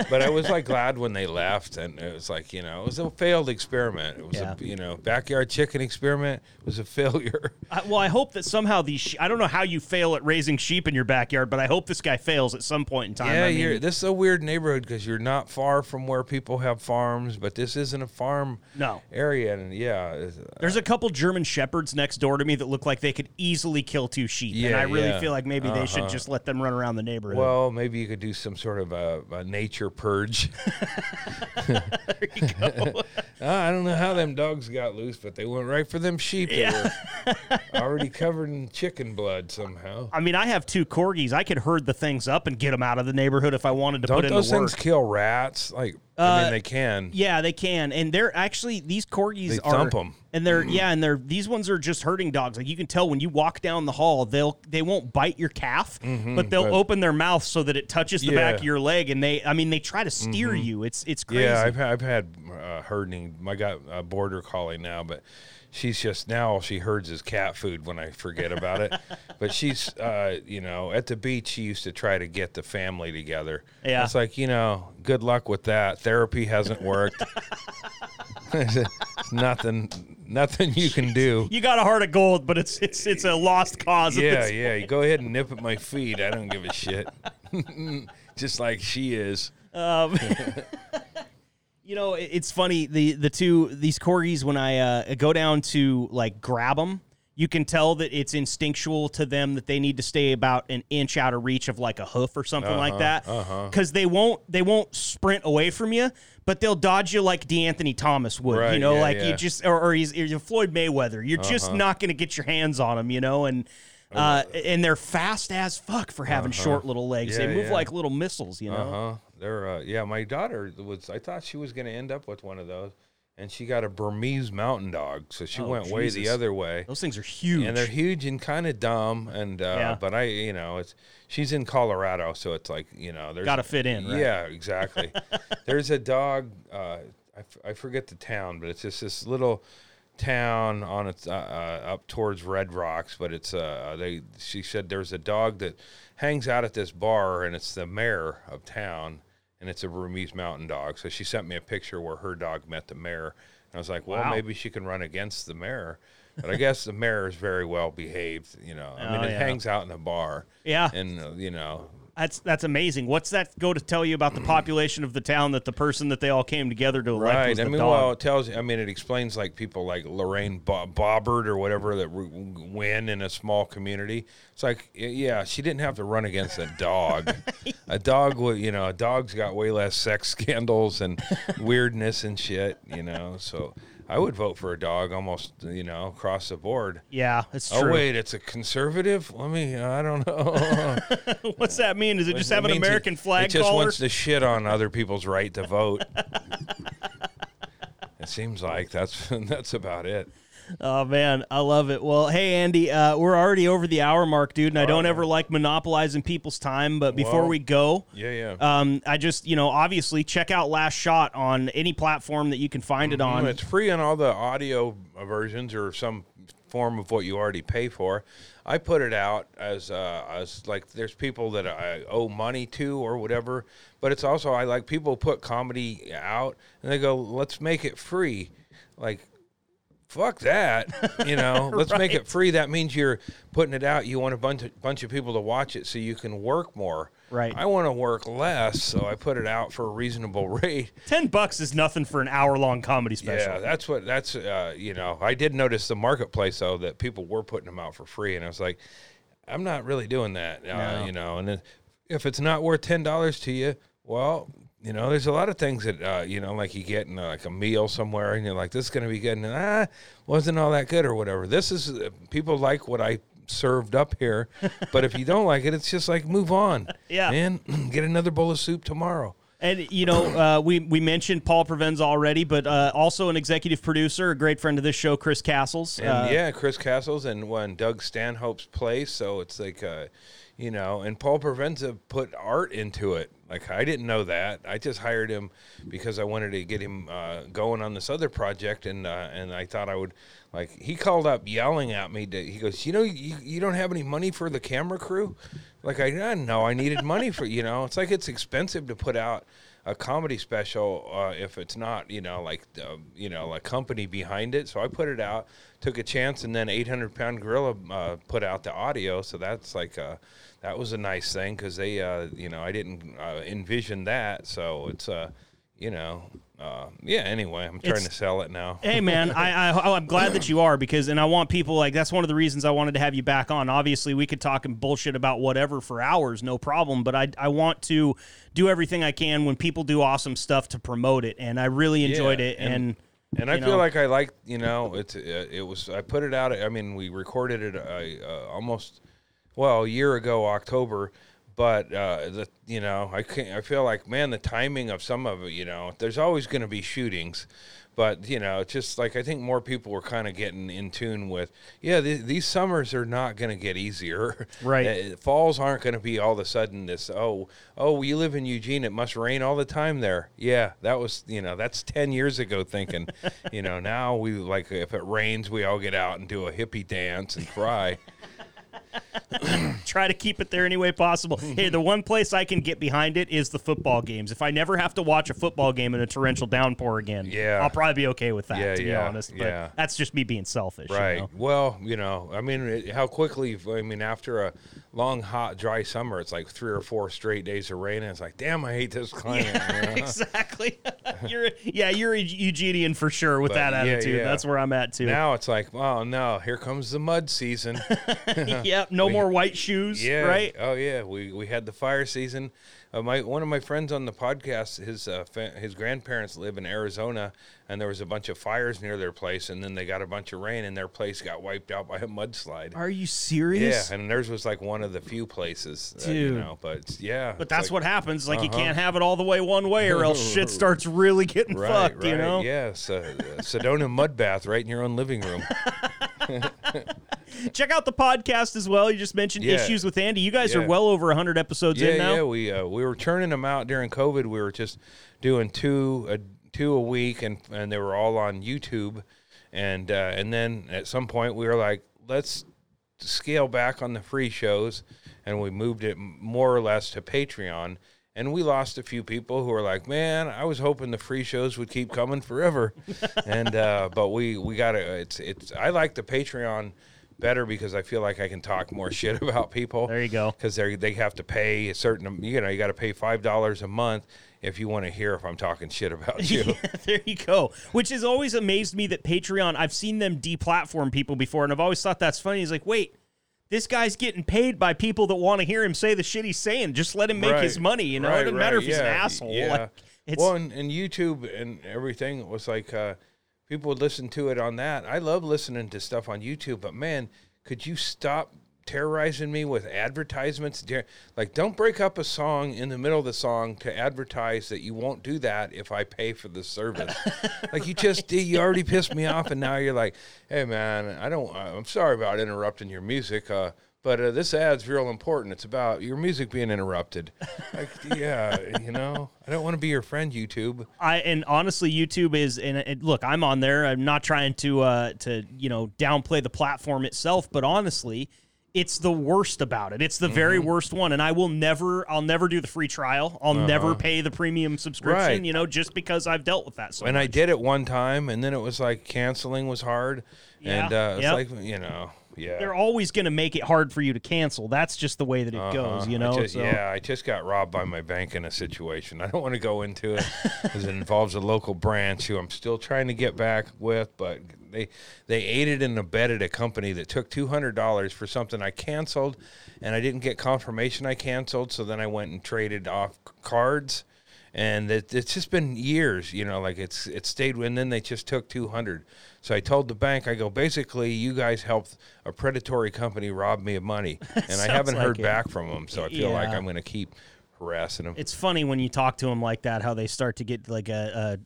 But I was like glad when they left, and it was like you know it was a failed experiment. It was Yeah. a you know backyard chicken experiment it was a failure. I, well, I hope that somehow these. She- I don't know how you fail at raising sheep in your backyard, but I hope this guy fails at some point in time. yeah, I mean, you're, this is a weird neighborhood because you're not far from where people have farms, but this isn't a farm No. area, and yeah, There's a couple German shepherds next door to me that look like they could easily kill two sheep, and Yeah, I really yeah. feel like maybe they should Uh-huh. just let them run around the neighborhood. well, maybe you could do some sort of a, a nature purge. go. Ah, I don't know how them dogs got loose, but they went right for them sheep. that were already covered in chicken blood somehow. I mean, I have two corgis. I could herd the things up and get them out of the neighborhood if I wanted to Don't put in those the work. things kill rats? Like, I Uh, mean, they can. Yeah, they can, and they're actually these corgis They are thump 'em. and they're yeah, and they're these ones are just herding dogs. Like you can tell when you walk down the hall, they'll they won't bite your calf, but they'll but- open their mouth so that it touches the back Yeah. of your leg, and they I mean they try to steer you. It's it's crazy. Yeah, I've, I've had uh, herding. I got a border collie now, but she's just now all she herds is cat food when I forget about it. but she's, uh, you know, at the beach, she used to try to get the family together. Yeah. It's like, you know, good luck with that. Therapy hasn't worked. nothing, nothing you can do. you got a heart of gold, but it's it's it's a lost cause. at Yeah, yeah. You go ahead and nip at my feet. I don't give a shit. just like she is. You know, it's funny the the two these corgis when I uh, go down to like grab them, you can tell that it's instinctual to them that they need to stay about an inch out of reach of like a hoof or something like that. Because they won't they won't sprint away from you, but they'll dodge you like De'Anthony Thomas would. you know, yeah, like you just or, or he's or Floyd Mayweather. You're just not going to get your hands on him. You know, and. Uh, and they're fast as fuck for having short little legs. Yeah, they move yeah. like little missiles, you know. Uh huh. They're uh, yeah. My daughter was. I thought she was going to end up with one of those, and she got a Bernese mountain dog, so she Oh, went way the other way. Those things are huge. And they're huge and kind of dumb, and uh, Yeah. but I, you know, it's she's in Colorado, so it's like you know, there's Gotta fit in, right? Yeah, exactly. there's a dog. Uh, I, f- I forget the town, but it's just this little town on its uh, uh, up towards Red Rocks. But it's uh, they. She said there's a dog that hangs out at this bar, and it's the mayor of town, and it's a Bernese mountain dog. So she sent me a picture where her dog met the mayor. And I was like, well, Wow. maybe she can run against the mayor. But I guess the mayor is very well behaved. You know, I mean, Oh, it yeah. hangs out in a bar. Yeah. and uh, you know, That's that's amazing. What's that go to tell you about the population of the town that the person that they all came together to elect right? I mean, dog? well, it tells. I mean, it explains like people like Lorraine Bo- Bobbert or whatever that win in a small community. It's like, yeah, she didn't have to run against a dog. a dog would, you know, a dog's got way less sex scandals and weirdness and shit. You know, so I would vote for a dog almost, you know, across the board. yeah, it's oh, true. Oh wait, it's a conservative. Let me. I don't know. What's that mean? Does it just have an it- American flag It just collar? wants to shit on other people's right to vote. it seems like that's that's about it. Oh man, I love it. Well, hey Andy, uh, we're already over the hour mark, dude, and I don't ever like monopolizing people's time. But before Well, we go, Yeah, yeah. um, I just you know obviously check out Last Shot on any platform that you can find it on. Mm, it's free on all the audio versions or some form of what you already pay for. I put it out as uh, as like there's people that I owe money to or whatever, but it's also I like people put comedy out and they go, let's make it free, like. Fuck that, you know. Let's make it free. That means you're putting it out. You want a bunch of, bunch of people to watch it so you can work more. Right. I want to work less, so I put it out for a reasonable rate. Ten bucks is nothing for an hour long comedy special. Yeah, that's what that's uh, you know. I did notice the marketplace though that people were putting them out for free, and I was like, I'm not really doing that, uh, No. you know. And if it's not worth ten dollars to you, well, you know, there's a lot of things that uh, you know, like you get in uh, like a meal somewhere, and you're like, this is going to be good, and ah, wasn't all that good or whatever. This is uh, people like what I served up here, but if you don't like it, it's just like move on. Yeah. man, get another bowl of soup tomorrow. And you know, uh, we we mentioned Paul Provenza already, but uh, also an executive producer, a great friend of this show, Chris Castles. And Uh, yeah, Chris Castles and when Doug Stanhope's place. So it's like, uh, you know, and Paul Provenza put art into it. Like I didn't know that. I just hired him because I wanted to get him uh, going on this other project, and uh, and I thought I would. Like he called up yelling at me. To, he goes, you know, you, you don't have any money for the camera crew. Like I, I know I needed money for you know. It's like it's expensive to put out a comedy special uh, if it's not you know like uh, you know a company behind it. So I put it out, took a chance, and then 800 Pound Gorilla uh, put out the audio. So that's like uh, that was a nice thing because they uh, you know I didn't uh, envision that. So it's uh, you know uh, yeah. Anyway, I'm trying It's- to sell it now. Hey man, I, I oh, I'm glad that you are because, and I want people like that's one of the reasons I wanted to have you back on. Obviously, we could talk and bullshit about whatever for hours, no problem. But I I want to do everything I can when people do awesome stuff to promote it, and I really enjoyed Yeah, it. And, and- And I you feel know. like I like, you know, it's uh, it was I put it out. I mean, we recorded it uh, uh, almost well a year ago, October. But uh, the you know I can I feel like man the timing of some of it you know there's always going to be shootings, but you know it's just like I think more people were kind of getting in tune with yeah th- these summers are not going to get easier. Right. Uh, falls aren't going to be all of a sudden this oh oh you live in Eugene it must rain all the time there. Yeah that was you know that's 10 years ago thinking. You know now we like if it rains we all get out and do a hippie dance and cry try to keep it there any way possible. hey, the one place I can get behind it is the football games. If I never have to watch a football game in a torrential downpour again, Yeah. I'll probably be okay with that. Yeah, to be yeah, honest, but yeah. that's just me being selfish. you right know? well you know I mean it, how quickly I mean after a long hot dry summer it's like three or four straight days of rain and it's like damn I hate this climate you know? exactly. you're yeah, you're a Eugenian for sure with But, that attitude. yeah. That's where I'm at too. now it's like oh no here comes the mud season yep, no We- more white shoes, Yeah. right? Oh yeah. We we had the fire season. Uh, my one of my friends on the podcast, his uh, fa- his grandparents live in Arizona, and there was a bunch of fires near their place, and then they got a bunch of rain, and their place got wiped out by a mudslide. Are you serious? Yeah, and theirs was like one of the few places, that, Dude. you know. But yeah, But that's like- what happens. Like you Uh-huh. can't have it all the way one way, or else shit starts really getting Right, fucked. right. You know? Yeah, so, uh, Sedona mud bath right in your own living room. Check out the podcast as well. You just mentioned Yeah. issues with Andy. You guys are well over 100 episodes yeah, in now. yeah. We uh, we were turning them out during COVID. We were just doing two a, two a week, and and they were all on YouTube, and uh, and then at some point we were like, let's scale back on the free shows, and we moved it more or less to Patreon. And we lost a few people who were like, "Man, I was hoping the free shows would keep coming forever," and uh, but we we got it. It's it's. I like the Patreon better because I feel like I can talk more shit about people There you go. because they they have to pay a certain you know you got to pay five dollars a month if you want to hear if I'm talking shit about you. Yeah, there you go. Which has always amazed me that Patreon, I've seen them deplatform people before, and I've always thought that's funny. He's like, wait, this guy's getting paid by people that want to hear him say the shit he's saying. Just let him make his money. You know, right, it doesn't matter right, if he's an asshole. Yeah. Like, it's, well, and, and YouTube and everything was like uh, people would listen to it on that. I love listening to stuff on YouTube, but man, could you stop terrorizing me with advertisements? Like, don't break up a song in the middle of the song to advertise that you won't do that if I pay for the service. like, you just did, you already pissed me off, and now you're like, hey, man, I don't, I'm sorry about interrupting your music. Uh, but uh, this ad's real important. It's about your music being interrupted. Like, yeah, you know, I don't want to be your friend, YouTube. I and honestly, YouTube is and it, look, I'm on there. I'm not trying to uh to you know downplay the platform itself, but honestly, it's the worst about it. It's the very Mm-hmm. worst one, and I will never, I'll never do the free trial. I'll never pay the premium subscription. Uh-huh. Right. You know, just because I've dealt with that so And I did it one time, and then it was like canceling was hard, Yeah, and uh, it's yep. like you know, yeah. They're always going to make it hard for you to cancel. That's just the way that it goes. Uh-huh. You I know. just- so. Yeah, I just got robbed by my bank in a situation. I don't want to go into it because it involves a local branch who I'm still trying to get back with, but they they aided and abetted a company that took two hundred dollars for something I canceled, and I didn't get confirmation I canceled. So then I went and traded off cards. And it, it's just been years, you know, like it's it stayed. And then they just took two hundred. So I told the bank, I go, basically, you guys helped a predatory company rob me of money, and I haven't like heard it. back from them. So I feel like I'm going to keep harassing them. It's funny when you talk to them like that, how they start to get like a.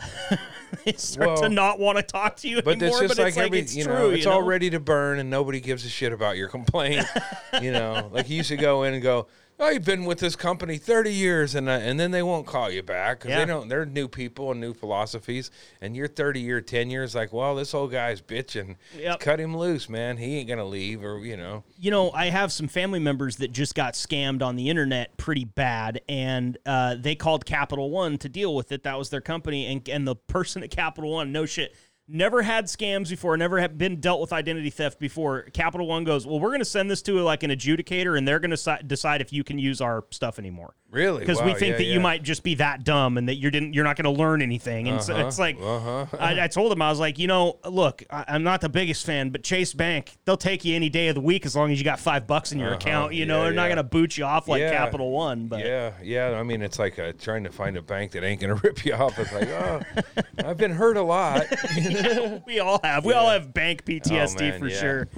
a they start to not want to talk to you But it's just but like it's like every, it's you true. know, it's you all know? ready to burn, and nobody gives a shit about your complaint. you know, like you used to go in and go, oh, you've been with this company 30 years, and uh, and then they won't call you back because Yeah. they don't. They're new people and new philosophies, and you're 30 year tenure is like, well, this old guy's bitching. Yep. Cut him loose, man. He ain't gonna leave, or you know. you know, I have some family members that just got scammed on the internet pretty bad, and uh, they called Capital One to deal with it. That was their company, and and the person at Capital One, no shit, never had scams before, never have been dealt with identity theft before. Capital One goes, well, we're going to send this to like an adjudicator, and they're going to si- decide if you can use our stuff anymore. Really? Because we think yeah, that you might just be that dumb and that you didn't, you're not going to learn anything. And so Uh-huh, it's like, uh-huh. I, I told him I was like, you know, look, I, I'm not the biggest fan, but Chase Bank, they'll take you any day of the week as long as you got five bucks in your Uh-huh, account. You know, they're not going to boot you off like Yeah. Capital One. But Yeah, yeah. I mean, it's like uh, trying to find a bank that ain't gonna rip you off. It's like, oh, I've been hurt a lot. we all have, we all have bank PTSD Oh, man, for yeah. sure.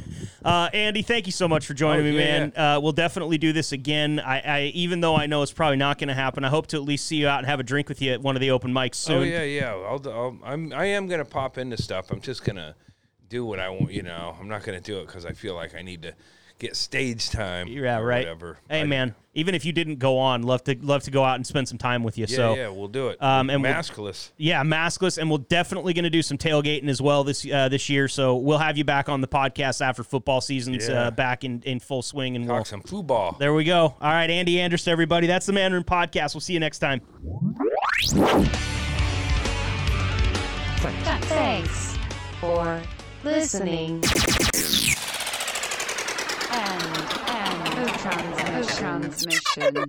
Uh, Andy, thank you so much for joining Oh, me, yeah, man. Uh, we'll definitely do this again. I, I, even though I know it's probably not going to happen, I hope to at least see you out and have a drink with you at one of the open mics soon. Oh yeah, yeah. I'll, I'll, I'm, I am gonna pop into stuff. I'm just gonna do what I want. You know, I'm not gonna do it because I feel like I need to get stage time. Yeah, right. Whatever. Hey, I- man. Even if you didn't go on, love to love to go out and spend some time with you. Yeah, so yeah, we'll do it. Um, and we'll- maskless. Yeah, maskless, and we're definitely going to do some tailgating as well this uh, this year. So we'll have you back on the podcast after football season's Yeah. uh, back in, in full swing, and we'll, some football. there we go. All right, Andy Andrist, everybody. That's the Man Room Podcast. We'll see you next time. Thanks for listening. Transmission. Transmission.